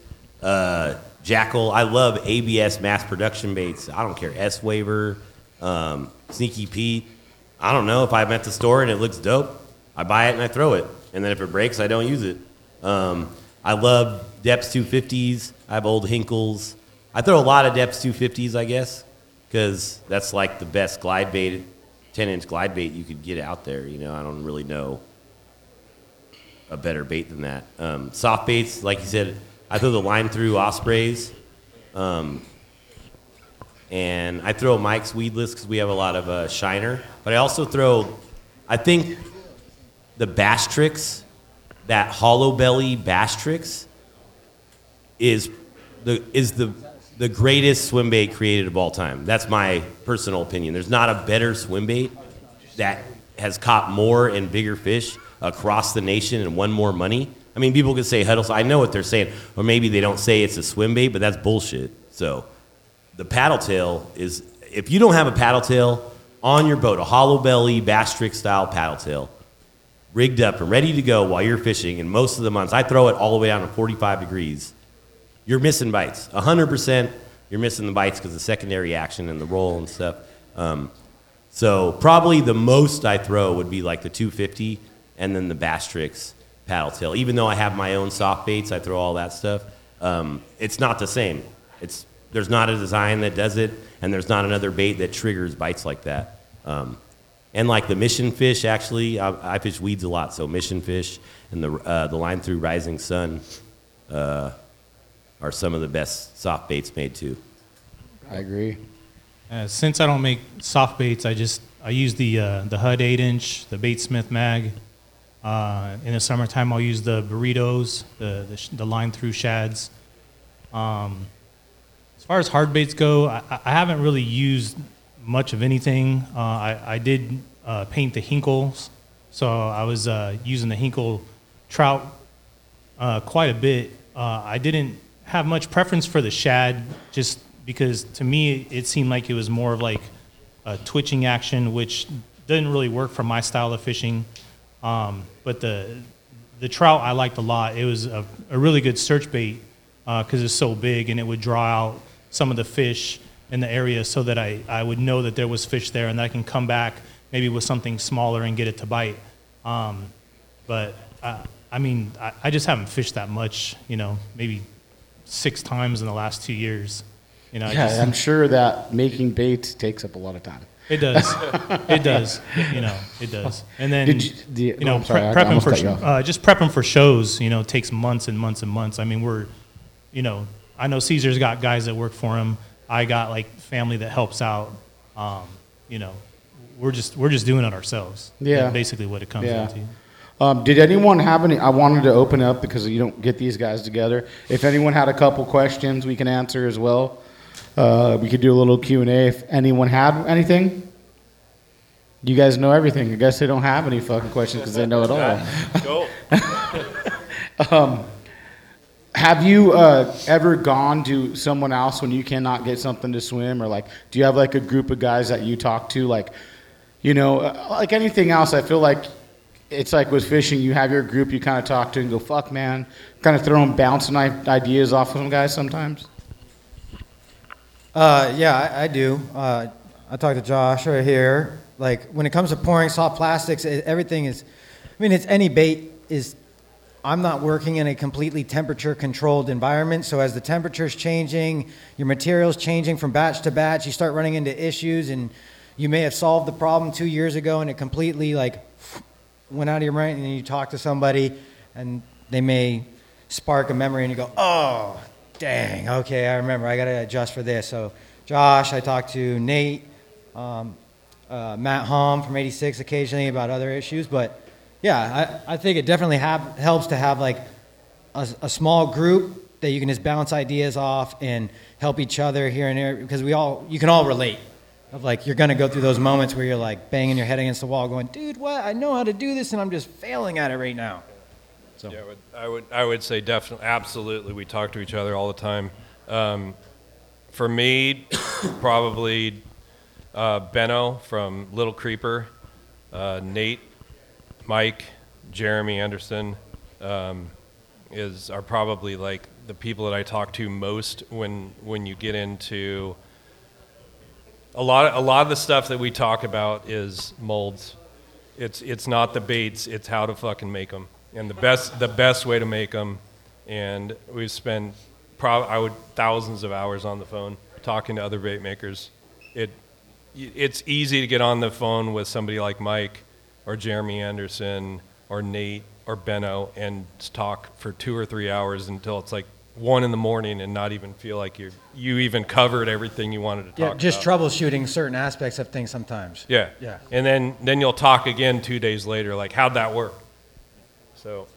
uh, Jackal. I love ABS mass production baits. I don't care. S Waver, um, Sneaky Pete. I don't know if I'm at the store and it looks dope. I buy it and I throw it. And then if it breaks, I don't use it. Um, I love Deps 250s. I have old Hinkles. I throw a lot of Deps 250s, I guess, because that's like the best glide bait 10 inch glide bait you could get out there. You know, I don't really know a better bait than that. Um, soft baits, like you said, I throw the line through ospreys. Um, and I throw Mike's weedless because we have a lot of uh, shiner. But I also throw, I think the Basstrix, that hollow belly Basstrix, is the is the the greatest swim bait created of all time. That's my personal opinion. There's not a better swim bait that has caught more and bigger fish across the nation and won more money. I mean, people could say Huddle. I know what they're saying, or maybe they don't say it's a swim bait, but that's bullshit. So, the paddle tail is if you don't have a paddle tail on your boat, a hollow belly bass trick style paddle tail, rigged up and ready to go while you're fishing, and most of the months I throw it all the way down to 45 degrees you're missing bites. 100% you're missing the bites because of secondary action and the roll and stuff. Um, so probably the most I throw would be like the 250 and then the Basstrix paddle tail. Even though I have my own soft baits, I throw all that stuff. Um, it's not the same. It's, there's not a design that does it, and there's not another bait that triggers bites like that. Um, and like the mission fish, actually, I, I fish weeds a lot, so mission fish and the, uh, the line through rising sun uh, are some of the best soft baits made too. I agree. Uh, since I don't make soft baits, I just I use the uh, the HUD eight inch, the Baitsmith mag. Uh, in the summertime, I'll use the burritos, the the, sh- the line through shads. Um, as far as hard baits go, I, I haven't really used much of anything. Uh, I, I did uh, paint the Hinkles So I was uh, using the Hinkle trout uh, quite a bit. Uh, I didn't have much preference for the shad, just because to me it seemed like it was more of like a twitching action, which didn't really work for my style of fishing. Um, but the the trout I liked a lot. It was a, a really good search bait because it's so big and it would draw out some of the fish in the area so that I, I would know that there was fish there and that I can come back maybe with something smaller and get it to bite. Um, but uh, I mean, I, I just haven't fished that much, you know, maybe six times in the last two years. You know, Yeah, just- I'm sure that making baits takes up a lot of time. it does. it does. You know, it does. And then you- do you- know, oh, sorry, pre- prepping for cut you off. uh, just prepping for shows. You know, takes months and months and months. I mean, we're, you know, I know Caesar's got guys that work for him. I got like family that helps out. Um, you know, we're just we're just doing it ourselves. Yeah. That's basically what it comes Yeah. down to. Um, did anyone have any? I wanted to open up because you don't get these guys together. If anyone had a couple questions, we can answer as well. Uh, we could do a little Q and A if anyone had anything. You guys know everything. I guess they don't have any fucking questions because they know it all. Um, have you uh, ever gone to someone else when you cannot get something to swim, or like, do you have like a group of guys that you talk to, like, you know, uh, like anything else? I feel like it's like with fishing, you have your group you kind of talk to and go, "Fuck, man," kind of throwing bouncing ideas off of some guys sometimes. Uh, yeah, I, I do. Uh, I talked to Josh right here. Like when it comes to pouring soft plastics, it, everything is. I mean, it's any bait is. I'm not working in a completely temperature controlled environment. So as the temperature's changing, your material's changing from batch to batch, you start running into issues, and you may have solved the problem two years ago, and it completely like went out of your brain, and you talk to somebody, and they may spark a memory, and you go, "Oh, dang, okay, I remember. I got to adjust for this." So, Josh, I talked to Nate, um, uh, Matt Hom from '86 occasionally about other issues, but yeah, I, I think it definitely have, helps to have like a, a small group that you can just bounce ideas off and help each other here and there because we all you can all relate of like you're gonna go through those moments where you're like banging your head against the wall going dude what i know how to do this and i'm just failing at it right now so Yeah, I would, I would, I would say definitely, absolutely. We talk to each other all the time. Um, for me, probably uh, Benno from Little Creeper, uh, Nate, Mike, Jeremy Anderson um, is are probably like the people that I talk to most when when you get into a lot of, a lot of the stuff that we talk about is molds. It's it's not the baits. It's how to fucking make them, and the best the best way to make them. And we've spent I would thousands of hours on the phone talking to other bait makers. It it's easy to get on the phone with somebody like Mike or Jeremy Anderson or Nate or Benno and talk for two or three hours until it's like one in the morning and not even feel like you you even covered everything you wanted to talk yeah about. just troubleshooting certain aspects of things sometimes Yeah. Yeah. And then then you'll talk again two days later, like how'd that work? So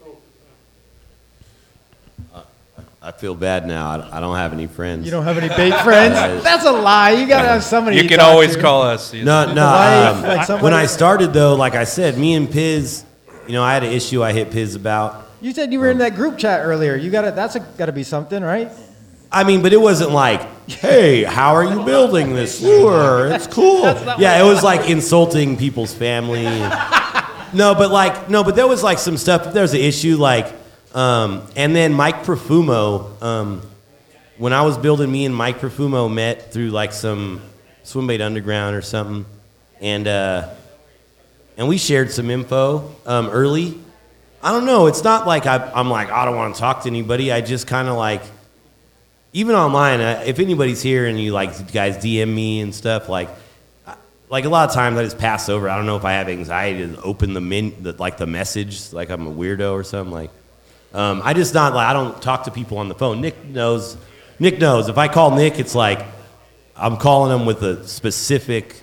I feel bad now. I- I don't have any friends. you don't have any bait friends that's a lie you gotta have somebody you you can talk always to. call us. No, no. wife, um, like when I started though, like I said, me and Piz, you know, I had an issue I hit Piz about. You said you were in that group chat earlier you gotta that's a, gotta be something right I mean, but it wasn't like, hey, how are you building this lure? It's cool. Yeah, it was like insulting people's family. no, but like, no, but there was like some stuff. There was an issue like, um, and then Mike Profumo, um, when I was building, me and Mike Profumo met through like some Swimbait Underground or something, and uh, and we shared some info um, early. I don't know. It's not like I, I'm like I don't want to talk to anybody. I just kind of like even online, uh, if anybody's here and you like guys DM me and stuff, like I- like a lot of times I just pass over. I don't know if I have anxiety to open the min the, like the message, like I'm a weirdo or something. Like um, I just not like I don't talk to people on the phone. Nick knows. Nick knows. If I call Nick, it's like I'm calling him with a specific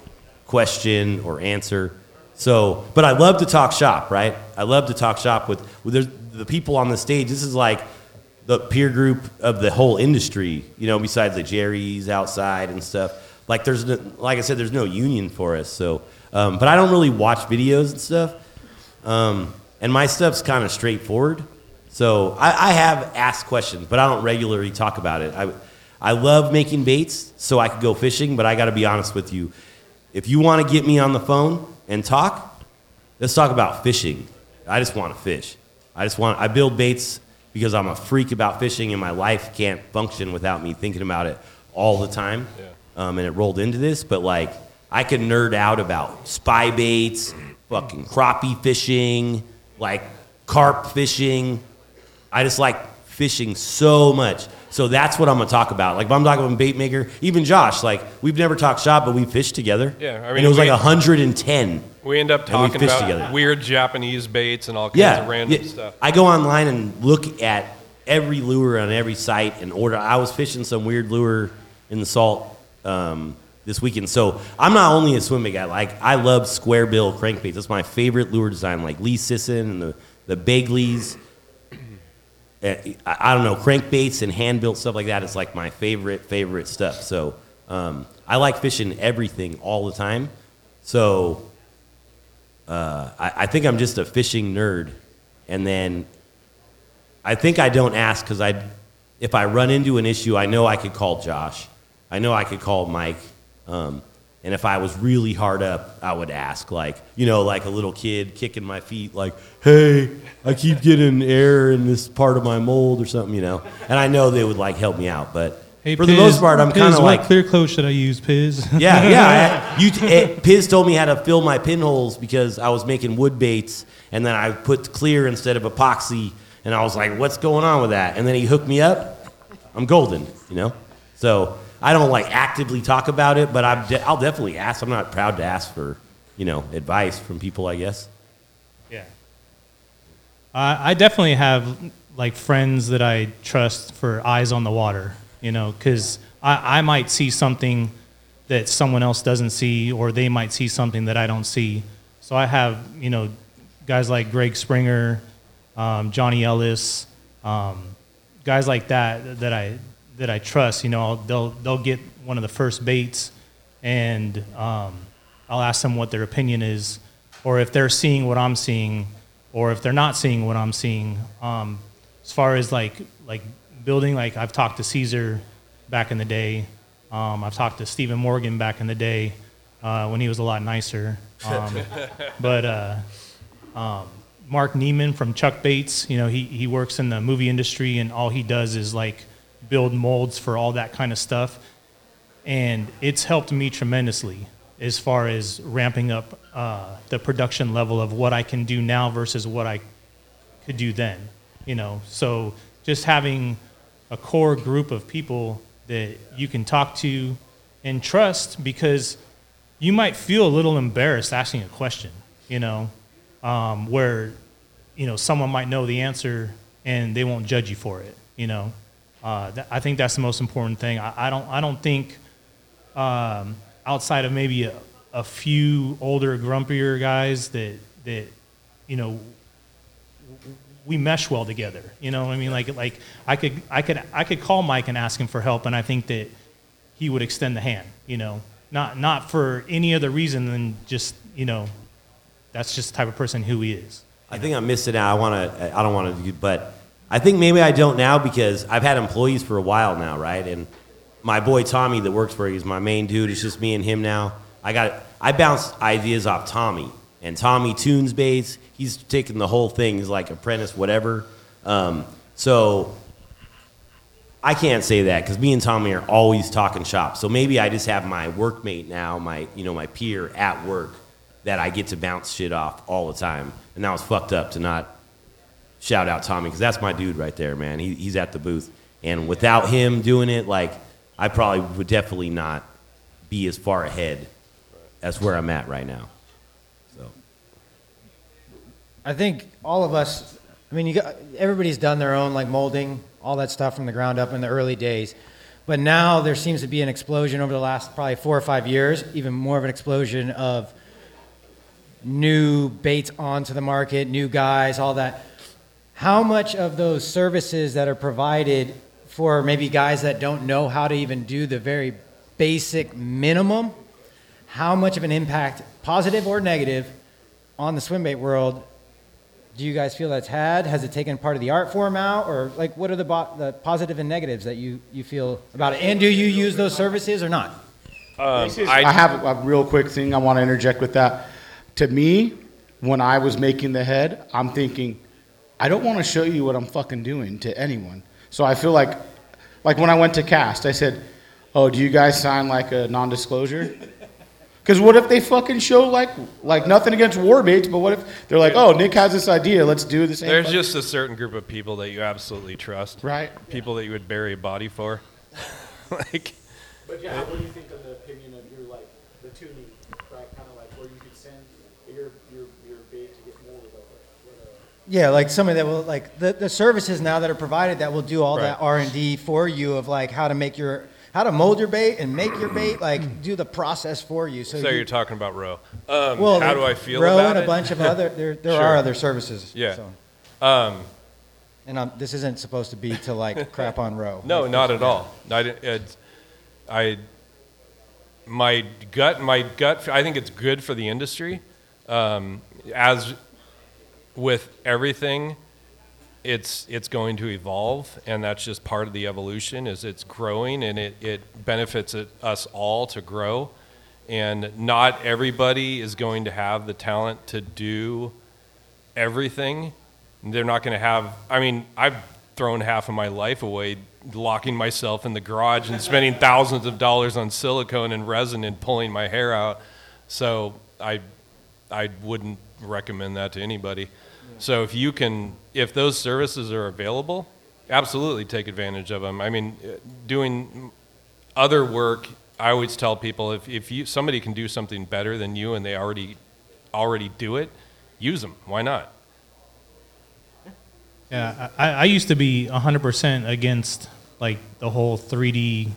question or answer. So, but I love to talk shop, right? I love to talk shop with, with the people on the stage. This is like the peer group of the whole industry, you know, besides the Jerry's outside and stuff. Like there's, no, like I said, there's no union for us. So, um, but I don't really watch videos and stuff. Um, and my stuff's kind of straightforward. So I, I have asked questions, but I don't regularly talk about it. I, I love making baits so I could go fishing, but I got to be honest with you. If you want to get me on the phone and talk, let's talk about fishing. I just want to fish. I just want, I build baits because I'm a freak about fishing and my life can't function without me thinking about it all the time. Um, and it rolled into this, but like I could nerd out about spy baits, fucking crappie fishing, like carp fishing. I just like fishing so much. So that's what I'm gonna talk about. Like if I'm talking about bait maker, even Josh, like we've never talked shop, but we fished together. Yeah, I and mean, it was we- like 110. We end up And talking about together. weird Japanese baits and all kinds Yeah, of random yeah. stuff. I go online and look at every lure on every site and order. I was fishing some weird lure in the salt um, this weekend. So I'm not only a swim bait guy. Like I love square bill crankbaits. That's my favorite lure design. Like Lee Sisson and the the Bagleys. Uh, I, don't know crankbaits and hand built stuff like that is like my favorite favorite stuff. So um, I like fishing everything all the time. So uh, I, I think I'm just a fishing nerd, and then I think I don't ask because I, if I run into an issue, I know I could call Josh, I know I could call Mike, um, and if I was really hard up, I would ask like you know like a little kid kicking my feet like, hey, I keep getting air in this part of my mold or something, you know, and I know they would like help me out, but. Hey, for the most part, I'm kind of like clear coat should I use, Piz? yeah, yeah. I, you, eh, Piz told me how to fill my pinholes because I was making wood baits, and then I put clear instead of epoxy, and I was like, "What's going on with that?" And then he hooked me up. I'm golden, you know. So I don't like actively talk about it, but I'm de- I'll definitely ask. I'm not proud to ask for, you know, advice from people. I guess. Yeah. Uh, I definitely have like friends that I trust for eyes on the water, you know, because I, I might see something that someone else doesn't see, or they might see something that I don't see. So I have, you know, guys like Greg Springer, um, Johnny Ellis, um, guys like that that I that I trust. You know, they'll they'll get one of the first baits, and um, I'll ask them what their opinion is, or if they're seeing what I'm seeing, or if they're not seeing what I'm seeing. Um, as far as like like building, like I've talked to Caesar back in the day. Um, I've talked to Stephen Morgan back in the day uh, when he was a lot nicer. Um, but uh, um, Mark Neiman from Chuck Bates, you know, he, he works in the movie industry and all he does is like build molds for all that kind of stuff. And it's helped me tremendously as far as ramping up uh, the production level of what I can do now versus what I could do then. You know, so just having a core group of people that you can talk to and trust because you might feel a little embarrassed asking a question, you know, um, where, you know, someone might know the answer and they won't judge you for it, you know. Uh, that, I think that's the most important thing. I, I don't, I don't think um, outside of maybe a, a few older, grumpier guys that, that, you know, we mesh well together. You know, what I mean, like like I could I could I could call Mike and ask him for help, and I think that he would extend the hand. You know, not not for any other reason than just you know, that's just the type of person who he is. I think I'm missing out. I want to. I don't want to. But I think maybe I don't now because I've had employees for a while now, right? And my boy Tommy that works for, me is my main dude. It's just me and him now. I got. I bounce ideas off Tommy, and Tommy tunes bass. He's taking the whole thing. He's like apprentice, whatever. Um, so I can't say that because me and Tommy are always talking shop. So maybe I just have my workmate now, my you know my peer at work that I get to bounce shit off all the time. And that was fucked up to not shout out Tommy because that's my dude right there, man. He, he's at the booth, and without him doing it, like I probably would definitely not be as far ahead as where I'm at right now. So I think all of us. I mean, you got everybody's done their own like molding, all that stuff from the ground up in the early days. But now there seems to be an explosion over the last probably four or five years, even more of an explosion of new baits onto the market, new guys, all that. How much of those services that are provided for maybe guys that don't know how to even do the very basic minimum, how much of an impact, positive or negative, on the swim bait world do you guys feel that's had? Has it taken part of the art form out, or like what are the bo- the positive and negatives that you you feel about it? And do you use those services or not? Um, I, I, have a real quick thing I want to interject with that. To me, when I was making the head, I'm thinking, I don't want to show you what I'm fucking doing to anyone. So I feel like, like when I went to cast, I said, "Oh, do you guys sign like a non-disclosure?" Because what if they fucking show like, like nothing against war but what if they're like, "Oh, Nick has this idea, let's do this. same." there's just a certain group of people that you absolutely trust. right. People that you would bury a body for. like, But yeah, what do you think of the opinion of your like the tuning, right? Kind of like where you could send your your your bait to get more with a, Yeah, like somebody that will like the, the services now that are provided that will do all that R and D for you of like how to make your how to mold your bait and make your bait like do the process for you. So, so you, you're talking about row. Um, well, how do I feel Row about and a bunch of other there there Sure. are other services. Yeah. So. Um, And um, this isn't supposed to be to like crap on row. No, Like, not at all. I, I, my gut, my gut. I think it's good for the industry. Um, as with everything, it's it's going to evolve, and that's just part of the evolution. Is it's growing, and it it benefits it, us all to grow. And not everybody is going to have the talent to do everything. They're not going to have. I mean, I've thrown half of my life away locking myself in the garage and spending thousands of dollars on silicone and resin and pulling my hair out. So I, I wouldn't recommend that to anybody. So if you can, if those services are available, absolutely take advantage of them. I mean, uh, doing other work, I always tell people if, if you somebody can do something better than you and they already already do it, use them. Why not? Yeah, I, I used to be 100% against like the whole 3D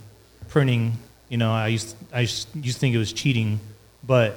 printing. You know, I used I used used to think it was cheating, but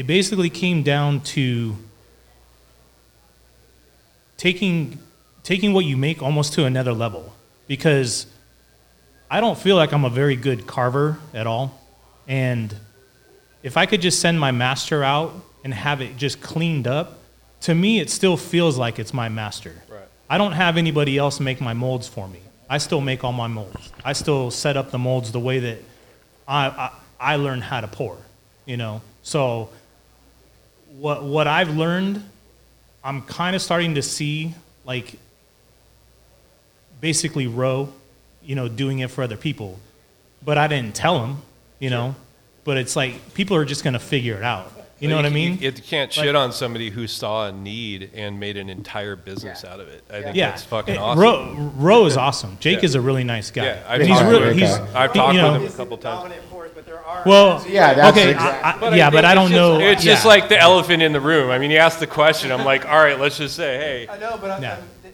it basically came down to taking taking what you make almost to another level because I don't feel like I'm a very good carver at all and if I could just send my master out and have it just cleaned up to me it still feels like it's my master. Right. I don't have anybody else make my molds for me. I still make all my molds. I still set up the molds the way that I, I, I learned how to pour, you know. So what what I've learned, I'm kind of starting to see like basically row, you know, doing it for other people, but I didn't tell them, you know. But it's like people are just gonna figure it out. You know what I mean? You, you can't Like- shit on somebody who saw a need and made an entire business out of it. I think yeah, that's fucking awesome. Ro, Ro is awesome. Jake Yeah. is a really nice guy. Yeah, I've he's talked really with he's him. I've he- talked you with him a couple times. Well, Yeah, that's okay, exact- I- I- But yeah, think but I don't just- know. It's just yeah. like the elephant in the room. I mean, you ask the question. I'm like, all right, let's just say, hey, I know, but I, Yeah. I-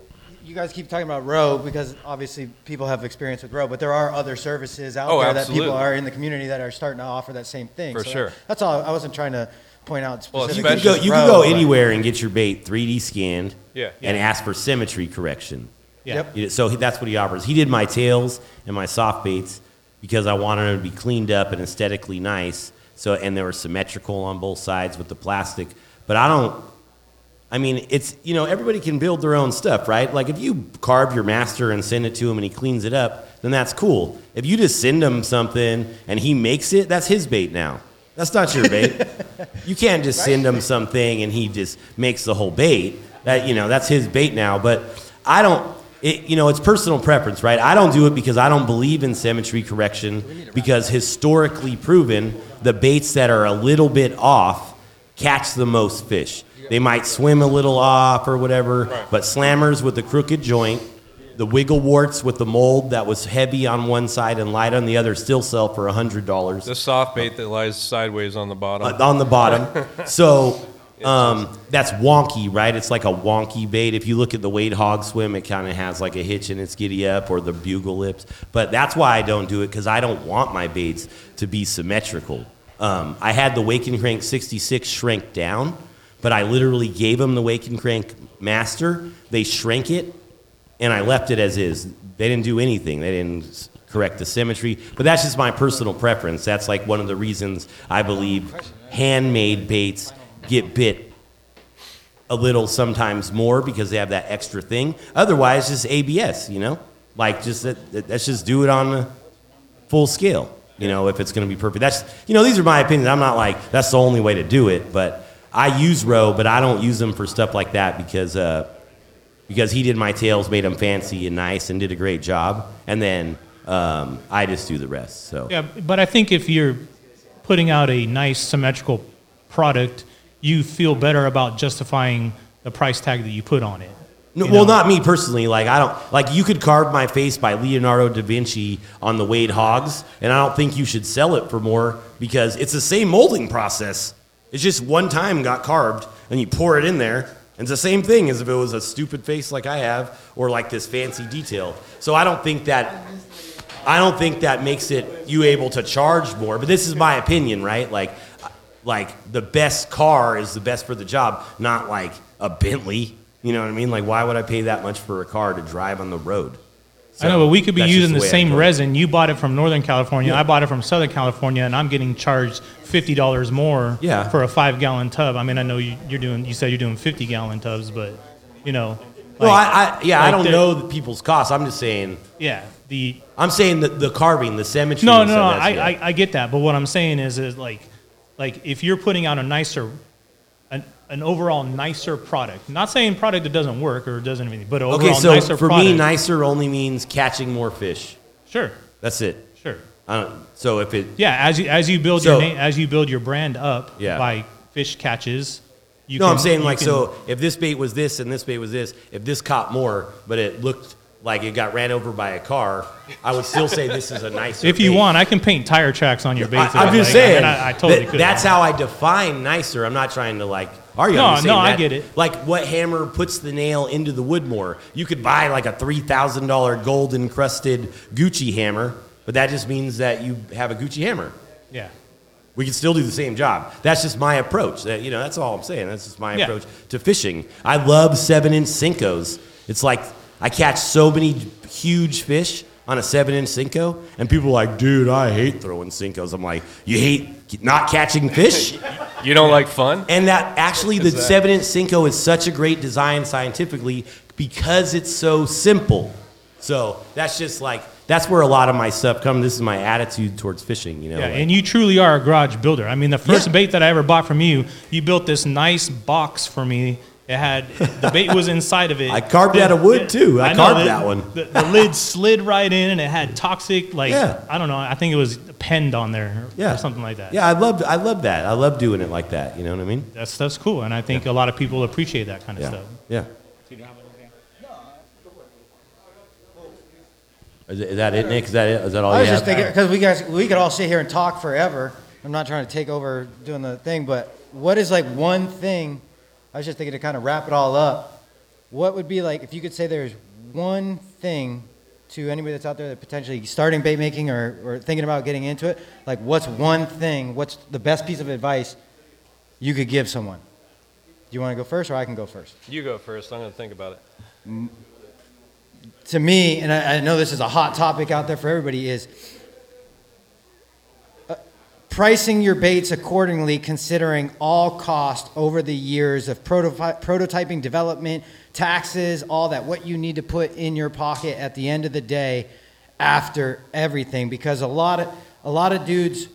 you guys keep talking about row because obviously people have experience with row, but there are other services out Oh, there that people are in the community that are starting to offer that same thing. For So sure. That's all. I wasn't trying to point out Well, specific. You can go, you can go anywhere and get your bait 3D scanned Yeah. and ask for symmetry correction. Yeah. Yep. You- So he- that's what he offers. He did my tails and my soft baits because I wanted them to be cleaned up and aesthetically nice. So and they were symmetrical on both sides with the plastic. But I don't. I mean, it's you know everybody can build their own stuff, right? Like if you carve your master and send it to him and he cleans it up, then that's cool. If you just send him something and he makes it, that's his bait now. That's not your bait. you can't just send him something and he just makes the whole bait. That you know that's his bait now. But I don't. It, you know, it's personal preference, right? I don't do it because I don't believe in symmetry correction because historically proven, the baits that are a little bit off catch the most fish. They might swim a little off or whatever, but slammers with the crooked joint, the wiggle warts with the mold that was heavy on one side and light on the other still sell for $100 the soft bait that lies sideways on the bottom. uh, on the bottom. so Um, that's wonky, right? It's like a wonky bait. If you look at the Wade Hog Swim, it kind of has like a hitch in its giddy up or the bugle lips. But that's why I don't do it because I don't want my baits to be symmetrical. Um, I had the Wake and Crank 66 shrink down, but I literally gave them the Wake and Crank Master. They shrank it, and I left it as is. They didn't do anything. They didn't correct the symmetry. But that's just my personal preference. That's like one of the reasons I believe handmade baits get bit a little sometimes more because they have that extra thing. Otherwise, just ABS, you know? Like, just that, let's just do it on the full scale, you know, if it's going to be perfect. That's, you know, these are my opinions. I'm not like, that's the only way to do it, but I use row, but I don't use them for stuff like that because, uh, because he did my tails, made them fancy and nice, and did a great job. And then um, I just do the rest. So Yeah, but I think if you're putting out a nice symmetrical product, you feel better about justifying the price tag that you put on it. No, well, know? not me personally. Like I don't like you could carve my face by Leonardo da Vinci on the Wade Hogs, and I don't think you should sell it for more because it's the same molding process. It's just one time got carved, and you pour it in there. It's the same thing as if it was a stupid face like I have, or like this fancy detail. So I don't think that I don't think that makes it you able to charge more. But this is my opinion, right? Like, like the best car is the best for the job, not like a Bentley. You know what I mean? Like, why would I pay that much for a car to drive on the road? I know, but we could be using the I same resin. You bought it from Northern California. Yeah. I bought it from Southern California, and I'm getting charged fifty dollars more Yeah. for a five gallon tub. I mean, I know you, you're doing. You said you're doing fifty gallon tubs, but you know. Well, I, I yeah, I don't know the people's costs. I'm just saying. Yeah, the I'm saying that the carving, the symmetry. No, no, no. I. I, I get that, but what I'm saying is, is like, like if you're putting out a nicer, an, overall nicer product. Not saying product that doesn't work or doesn't anything, but an Okay, so nicer for product. me, nicer only means catching more fish. Sure. That's it. Sure. I don't, so if it Yeah, as you as you build So- your name, as you build your brand up Yeah. by fish catches. You no, can, I'm saying like can- so. If this bait was this and this bait was this, if this caught more, but it looked like it got ran over by a car, I would still say this is a nicer. If you want, I can paint tire tracks on your base. I, am just like. I mean, saying. I, I totally that- could. That's how I define nicer. I'm not trying to like argue. I'm No, saying no, I get it. Like what hammer puts the nail into the wood more? You could buy like a three thousand dollar gold encrusted Gucci hammer, but that just means that you have a Gucci hammer. Yeah. We can still do the same job. That's just my approach. That, you know, that's all I'm saying. That's just my Yeah. approach to fishing. I love seven inch Senkos. It's like I catch so many huge fish on a seven inch Senko, and people are like, dude, I hate throwing Senkos. I'm like, you hate not catching fish? You don't like fun? And that actually, the that- seven inch Senko is such a great design scientifically because it's so simple. So that's just like, that's where a lot of my stuff comes. This is my attitude towards fishing, you know? Yeah, like- and you truly are a garage builder. I mean, the first Yeah. bait that I ever bought from you, you built this nice box for me. It had the bait was inside of it. I carved it out of wood, too. I know, carved the- that one. The, the lid slid right in, and it had toxic, like Yeah. I don't know. I think it was penned on there, or, Yeah. or something like that. Yeah, I love I love that. I love doing it like that. You know what I mean? That stuff's cool, and I think a lot of people appreciate that kind of Yeah. stuff. Yeah. Is, it- is that it, Nick? Is that it? Is that all I you was have? just thinking because we guys we could all sit here and talk forever. I'm not trying to take over doing the thing, but what is like one thing? I was just thinking to kind of wrap it all up. What would be like if you could say there's one thing to anybody that's out there that potentially starting bait making or, or thinking about getting into it? Like, what's one thing? What's the best piece of advice you could give someone? Do you want to go first, or I can go first? You go first. I'm going to think about it. to me, and I, I know this is a hot topic out there for everybody, is pricing your baits accordingly, considering all cost over the years of prototype, prototyping, development, taxes, all that, what you need to put in your pocket at the end of the day after everything. Because a lot of a lot of dudes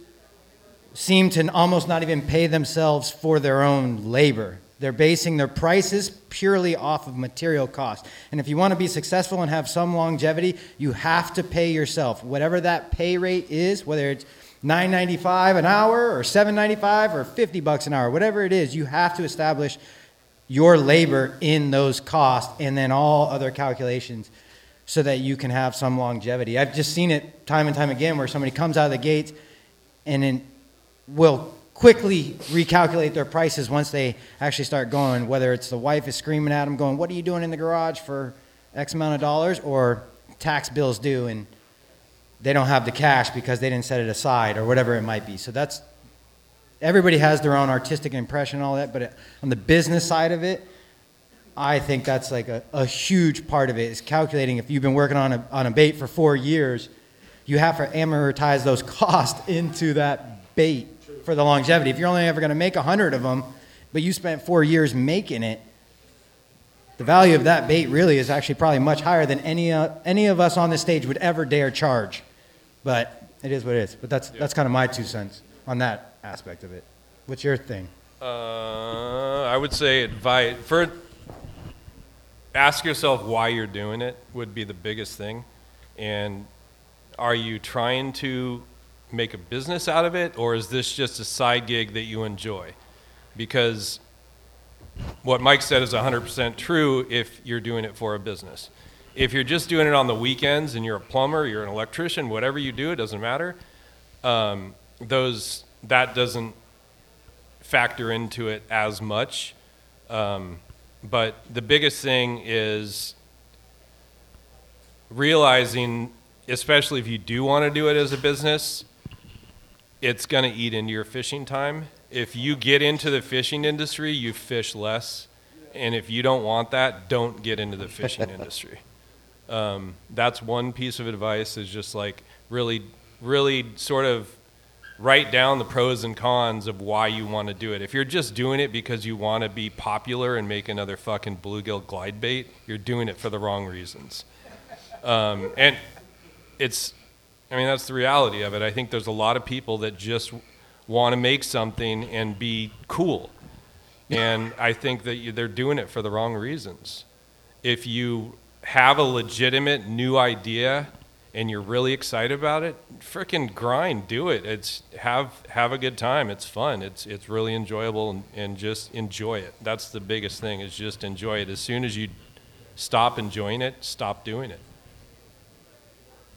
seem to almost not even pay themselves for their own labor. They're basing their prices purely off of material cost. And if you want to be successful and have some longevity, you have to pay yourself. Whatever that pay rate is, whether it's $9.95 an hour or $7.95 or 50 bucks an hour, whatever it is, you have to establish your labor in those costs and then all other calculations so that you can have some longevity. I've just seen it time and time again where somebody comes out of the gates and then will quickly recalculate their prices once they actually start going. Whether it's the wife is screaming at them, going, "What are you doing in the garage for X amount of dollars?" or tax bills due and they don't have the cash because they didn't set it aside or whatever it might be. So that's everybody has their own artistic impression and all that, but on the business side of it, I think that's like a, a huge part of it is calculating if you've been working on a, on a bait for four years, you have to amortize those costs into that bait for the longevity. If you're only ever going to make a hundred of them, but you spent four years making it, the value of that bait really is actually probably much higher than any, uh, any of us on this stage would ever dare charge. But it is what it is. But that's, that's kind of my two cents on that aspect of it. What's your thing? Uh, I would say advice for ask yourself why you're doing it would be the biggest thing, and are you trying to make a business out of it, or is this just a side gig that you enjoy? Because what Mike said is 100% true if you're doing it for a business. If you're just doing it on the weekends and you're a plumber, you're an electrician, whatever you do, it doesn't matter. Um, those that doesn't factor into it as much. Um, but the biggest thing is realizing, especially if you do want to do it as a business, it's going to eat into your fishing time. If you get into the fishing industry, you fish less. And if you don't want that, don't get into the fishing industry. Um, that's one piece of advice is just like really, really sort of write down the pros and cons of why you want to do it. If you're just doing it because you want to be popular and make another fucking bluegill glide bait, you're doing it for the wrong reasons. Um, and it's, I mean, that's the reality of it. I think there's a lot of people that just want to make something and be cool. And I think that you, they're doing it for the wrong reasons. If you have a legitimate new idea and you're really excited about it, freaking grind, do it. It's have have a good time. It's fun. It's it's really enjoyable and, and just enjoy it. That's the biggest thing is just enjoy it. As soon as you stop enjoying it, stop doing it.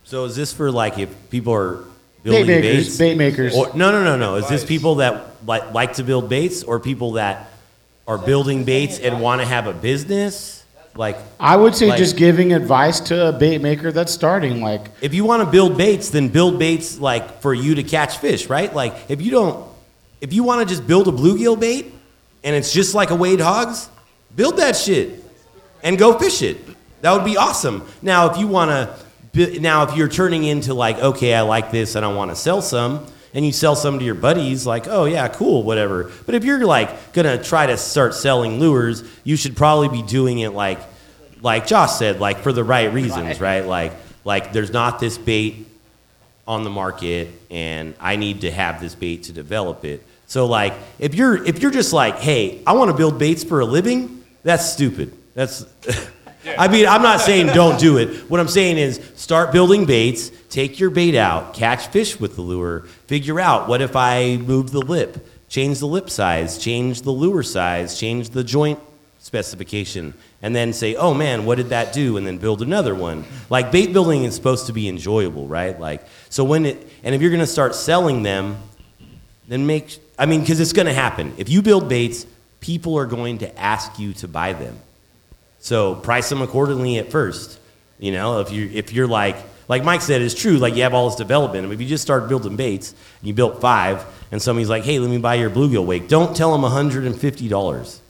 So is this for like if people are Bait makers, baits? bait makers. Or, no, no, no, no. Is this people that like like to build baits or people that are building baits and want to have a business? Like I would say Like- just giving advice to a bait maker that's starting. Like, if you want to build baits, then build baits like for you to catch fish, right? Like if you don't, if you want to just build a bluegill bait and it's just like a Wade Hogs, build that shit and go fish it. That would be awesome. Now, if you want to, now if you're turning into like, okay, I like this and I want to sell some, and you sell some to your buddies, like, oh yeah, cool, whatever. But if you're like gonna try to start selling lures, you should probably be doing it like, like Josh said, like for the right reasons, right? Like, like there's not this bait on the market, and I need to have this bait to develop it. So like, if you're if you're just like, hey, I want to build baits for a living, that's stupid. That's I mean, I'm not saying don't do it. What I'm saying is start building baits, take your bait out, catch fish with the lure, figure out what if I move the lip, change the lip size, change the lure size, change the joint specification, and then say, oh man, what did that do? And then build another one. Like bait building is supposed to be enjoyable, right? Like, so when it, and if you're gonna start selling them, then make, I mean, because it's gonna happen. If you build baits, people are going to ask you to buy them. So price them accordingly at first. You know, if you if you're like like Mike said, it's true. Like you have all this development. If you just start building baits, and you built five, and somebody's like, "Hey, let me buy your bluegill wake," don't tell them hundred and fifty dollars.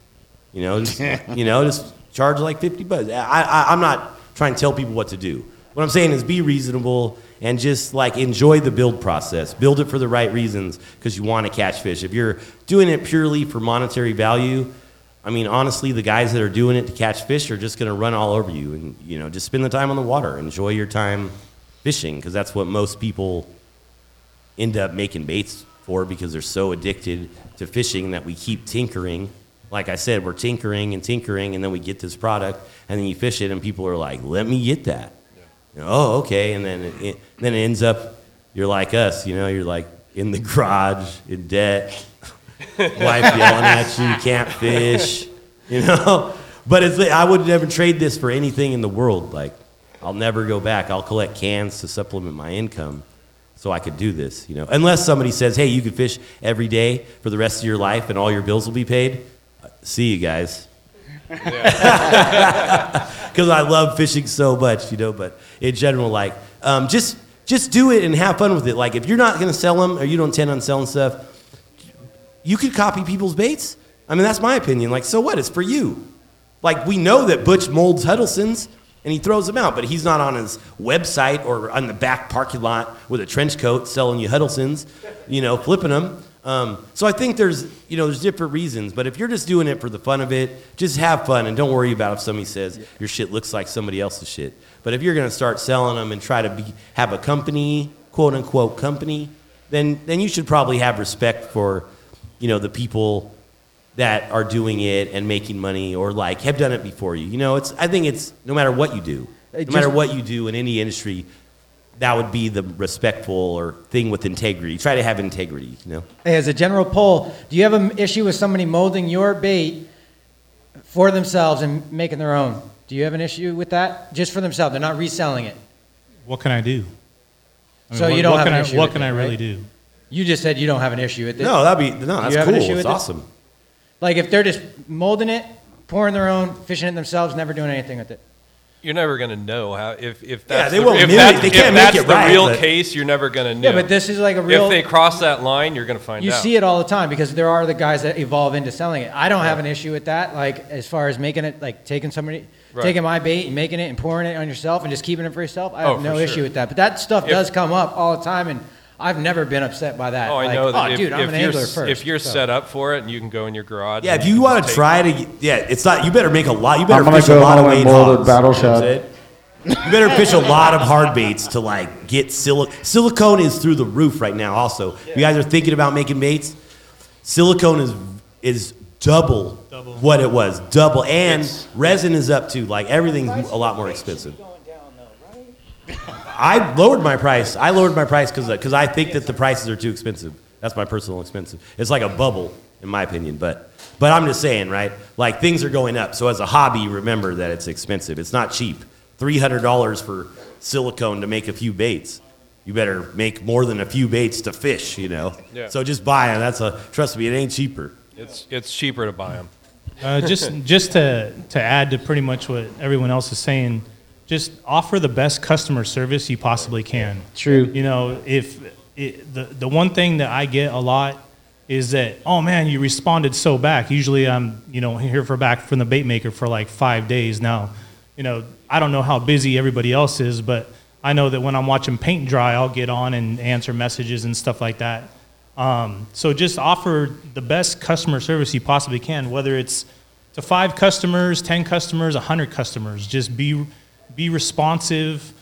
You know, just, you know, just charge like fifty bucks. I, I I'm not trying to tell people what to do. What I'm saying is be reasonable and just like enjoy the build process. Build it for the right reasons because you want to catch fish. If you're doing it purely for monetary value, I mean, honestly, the guys that are doing it to catch fish are just going to run all over you, and you know, just spend the time on the water, enjoy your time fishing, because that's what most people end up making baits for, because they're so addicted to fishing that we keep tinkering. Like I said, we're tinkering and tinkering, and then we get this product, and then you fish it, and people are like, "Let me get that." Know, oh, okay, and then it, it, then it ends up, you're like us, you know, you're like in the garage in debt wife yelling at you, you can't fish, you know. But it's I would never trade this for anything in the world. Like, I'll never go back. I'll collect cans to supplement my income. so I could do this, you know. Unless somebody says, "Hey, you can fish every day for the rest of your life, and all your bills will be paid." Uh, See you guys. Because I love fishing so much, you know. But in general, like, um, just just do it and have fun with it. Like, if you're not gonna sell them or you don't intend on selling stuff, you could copy people's baits. I mean, that's my opinion. Like, so what? It's for you. Like, we know that Butch molds Huddleston's and he throws them out, but he's not on his website or on the back parking lot with a trench coat selling you Huddleston's, you know, flipping them. Um, so I think there's, you know, there's different reasons. But if you're just doing it for the fun of it, just have fun and don't worry about if somebody says your shit looks like somebody else's shit. But if you're going to start selling them and try to be, have a company, quote unquote company, then then you should probably have respect for, you know, the people that are doing it and making money or like have done it before you. You know, it's I think it's no matter what you do, no Hey, matter what you do in any industry, that would be the respectful or thing with integrity. Try to have integrity. You know. As a general poll, do you have an issue with somebody molding your bait for themselves and making their own? Do you have an issue with that? Just for themselves, they're not reselling it. What can I do? I mean, So what, you don't what have can an I, issue What with can it, I really right? do? You just said you don't have an issue with it. No, that'd be no. That's you have an cool. issue It's with it? awesome. Like if they're just molding it, pouring their own, fishing it themselves, never doing anything with it. You're never going to know how if if that's yeah, they the, won't if mimic- that's, they can't make that's it the right, real but- case. You're never going to know. Yeah, but this is like a real. if they cross that line, you're going to find you out. see it all the time because there are the guys that evolve into selling it. I don't have an issue with that. Like as far as making it, like taking somebody, Right. taking my bait and making it and pouring it on yourself and just keeping it for yourself. I Oh, have no for issue with that. But that stuff If- does come up all the time, and I've never been upset by that. Oh, I Like, know that oh, if, dude, I'm an you're angler s- first. if you're so. set up for it and you can go in your garage. Yeah, if you can want to try to, yeah, it's not. You better make a lot. You better I'm fish a lot of home and Wade Hogs, battle you know shad. You better fish a lot of hard baits to like get silicone. Silicone is through the roof right now. Also, you guys are thinking about making baits. Silicone is is double, what it was, double, and resin is up too. Like everything's a lot more expensive. I lowered my price. I lowered my price because because I think that the prices are too expensive. That's my personal expensive. It's like a bubble, in my opinion. But but I'm just saying, right? Like things are going up. So as a hobby, remember that it's expensive. It's not cheap. Three hundred dollars for silicone to make a few baits. You better make more than a few baits to fish. You know. Yeah. So just buy them. That's a trust me. It ain't cheaper. It's it's cheaper to buy them. Uh, just just to to add to pretty much what everyone else is saying, just offer the best customer service you possibly can. True. You know, if it, the the one thing that I get a lot is that oh man, you responded so back. Usually I'm you know here for back from the bait maker for like five days now. You know, I don't know how busy everybody else is, but I know that when I'm watching paint dry, I'll get on and answer messages and stuff like that. Um, so just offer the best customer service you possibly can, whether it's to five customers, ten customers, hundred customers. Just be be responsive,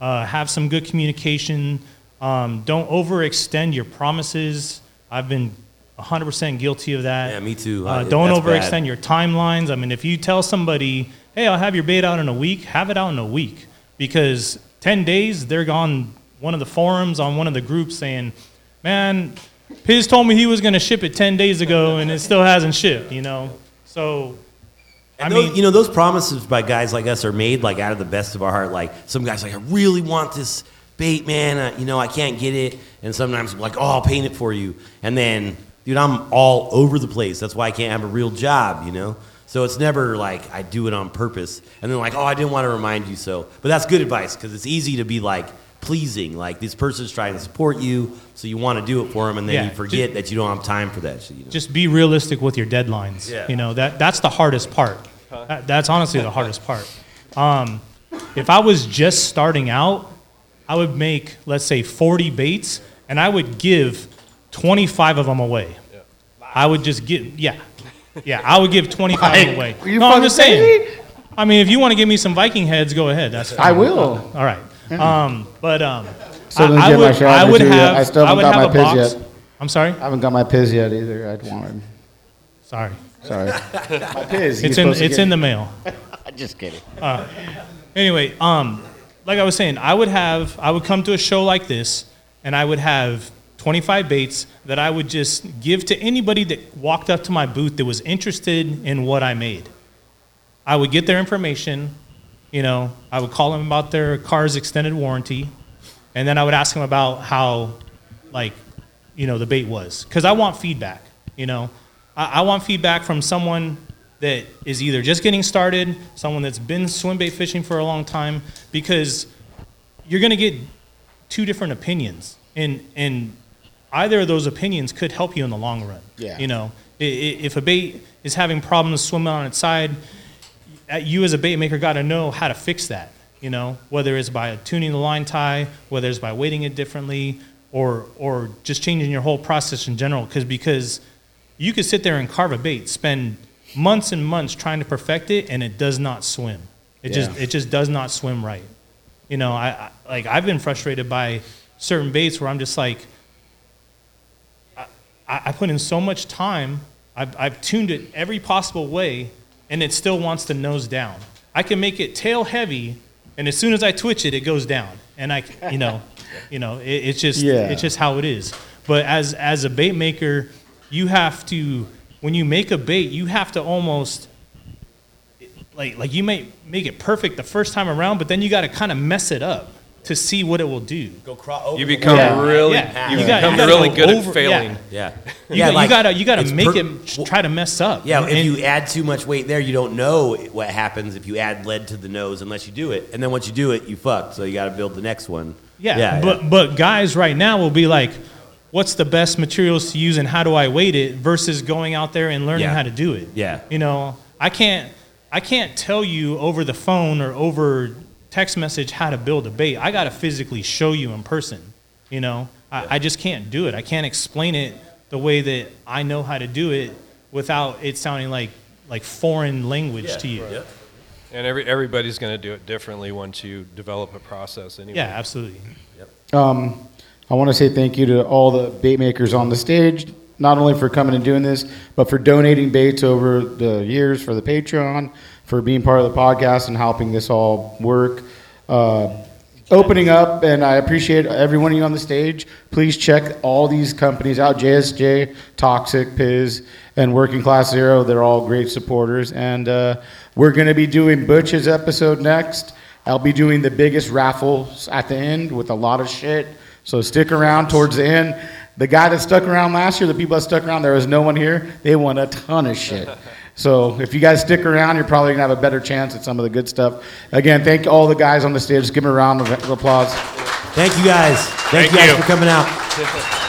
uh, have some good communication. Um, don't overextend your promises. I've been 100% guilty of that. Yeah, me too. Uh, don't that's overextend bad. your timelines. I mean, if you tell somebody, "Hey, I'll have your bait out in a week," have it out in a week because 10 days they're on one of the forums on one of the groups saying, "Man, Piz told me he was going to ship it 10 days ago and it still hasn't shipped." You know, so I those- mean, you know, those promises by guys like us are made like out of the best of our heart. Like some guys like, I really want this bait, man. You know, I can't get it. And sometimes I'm like, oh, I'll paint it for you. And then, dude, I'm all over the place. That's why I can't have a real job. You know. So it's never like I do it on purpose. And then like, oh, I didn't want to remind you so. But that's good advice because it's easy to be like pleasing. Like this person's trying to support you, so you want to do it for them, and then Yeah, you forget that you don't have time for that. shit, You know? just be realistic with your deadlines. Yeah. You know that that's the hardest part. That- that's honestly the hardest part. Um, if I was just starting out, I would make let's say 40 baits, and I would give 25 of them away. I would just give yeah, yeah. I would give 25 of them away. You no, I'm just saying. crazy? I mean, if you want to give me some Viking heads, go ahead. That's fine. I will. All right. Um, but um, Still I, I would, I would or two yet. have. I still haven't would got have my a piz box. yet. I'm sorry. I haven't got my piz yet either. I'd wanted. Sorry. Sorry. my piz. It's in. It's in the mail. Just kidding. Anyway, um, like I was saying, I would have, I would come to a show like this, and I would have 25 baits that I would just give to anybody that walked up to my booth that was interested in what I made. I would get their information, you know, I would call them about their car's extended warranty, and then I would ask them about how, like, you know, the bait was, because I want feedback. You know, I, I want feedback from someone that is either just getting started, someone that's been swim bait fishing for a long time, because you're going to get two different opinions, and and either of those opinions could help you in the long run. Yeah. You know, if a bait is having problems swimming on its side, you as a bait maker got to know how to fix that. You know, whether it's by tuning the line tie, whether it's by weighting it differently, or or just changing your whole process in general. Because because you could sit there and carve a bait, spend months and months trying to perfect it, and it does not swim. It just it just does not swim right. You know, I, I like I've been frustrated by certain baits where I'm just like, I, I put in so much time. I've, I've tuned it every possible way, and it still wants to nose down. I can make it tail heavy, and as soon as I twitch it, it goes down. And I, you know, you know, it, it's just Yeah. it's just how it is. But as as a bait maker, you have to when you make a bait, you have to almost like like you may make it perfect the first time around, but then you got to kind of mess it up to see what it will do. Go crawl You become Yeah. really, Yeah. you You gotta- become you really go good over- at failing. Yeah. You, yeah, got, like, you gotta you gotta make per- it try to mess up. Yeah, if you add too much weight there, you don't know what happens if you add lead to the nose unless you do it. And then once you do it, you fucked. So you got to build the next one. Yeah, yeah, but but guys right now will be like, what's the best materials to use and how do I weight it versus going out there and learning Yeah. how to do it. Yeah. You know, I can't I can't tell you over the phone or over text message how to build a bait. I got to physically show you in person. You know, I, I just can't do it. I can't explain it the way that I know how to do it without it sounding like like foreign language to you. And every, everybody's going to do it differently once you develop a process anyway. Yeah, absolutely. Um, I want to say thank you to all the bait makers on the stage, not only for coming and doing this, but for donating baits over the years for the Patreon, for being part of the podcast and helping this all work. Uh, opening up, and I appreciate every one of you on the stage. Please check all these companies out JSJ, Toxic, Piz, and Working Class Zero. They're all great supporters. And uh, we're going to be doing Butch's episode next. I'll be doing the biggest raffles at the end with a lot of shit. So stick around towards the end. The guy that stuck around last year, the people that stuck around, there was no one here. They won a ton of shit. So if you guys stick around, you're probably gonna have a better chance at some of the good stuff. Again, thank all the guys on the stage. Just give them a round of applause. Thank you guys. Thank, Thank you guys you. for coming out.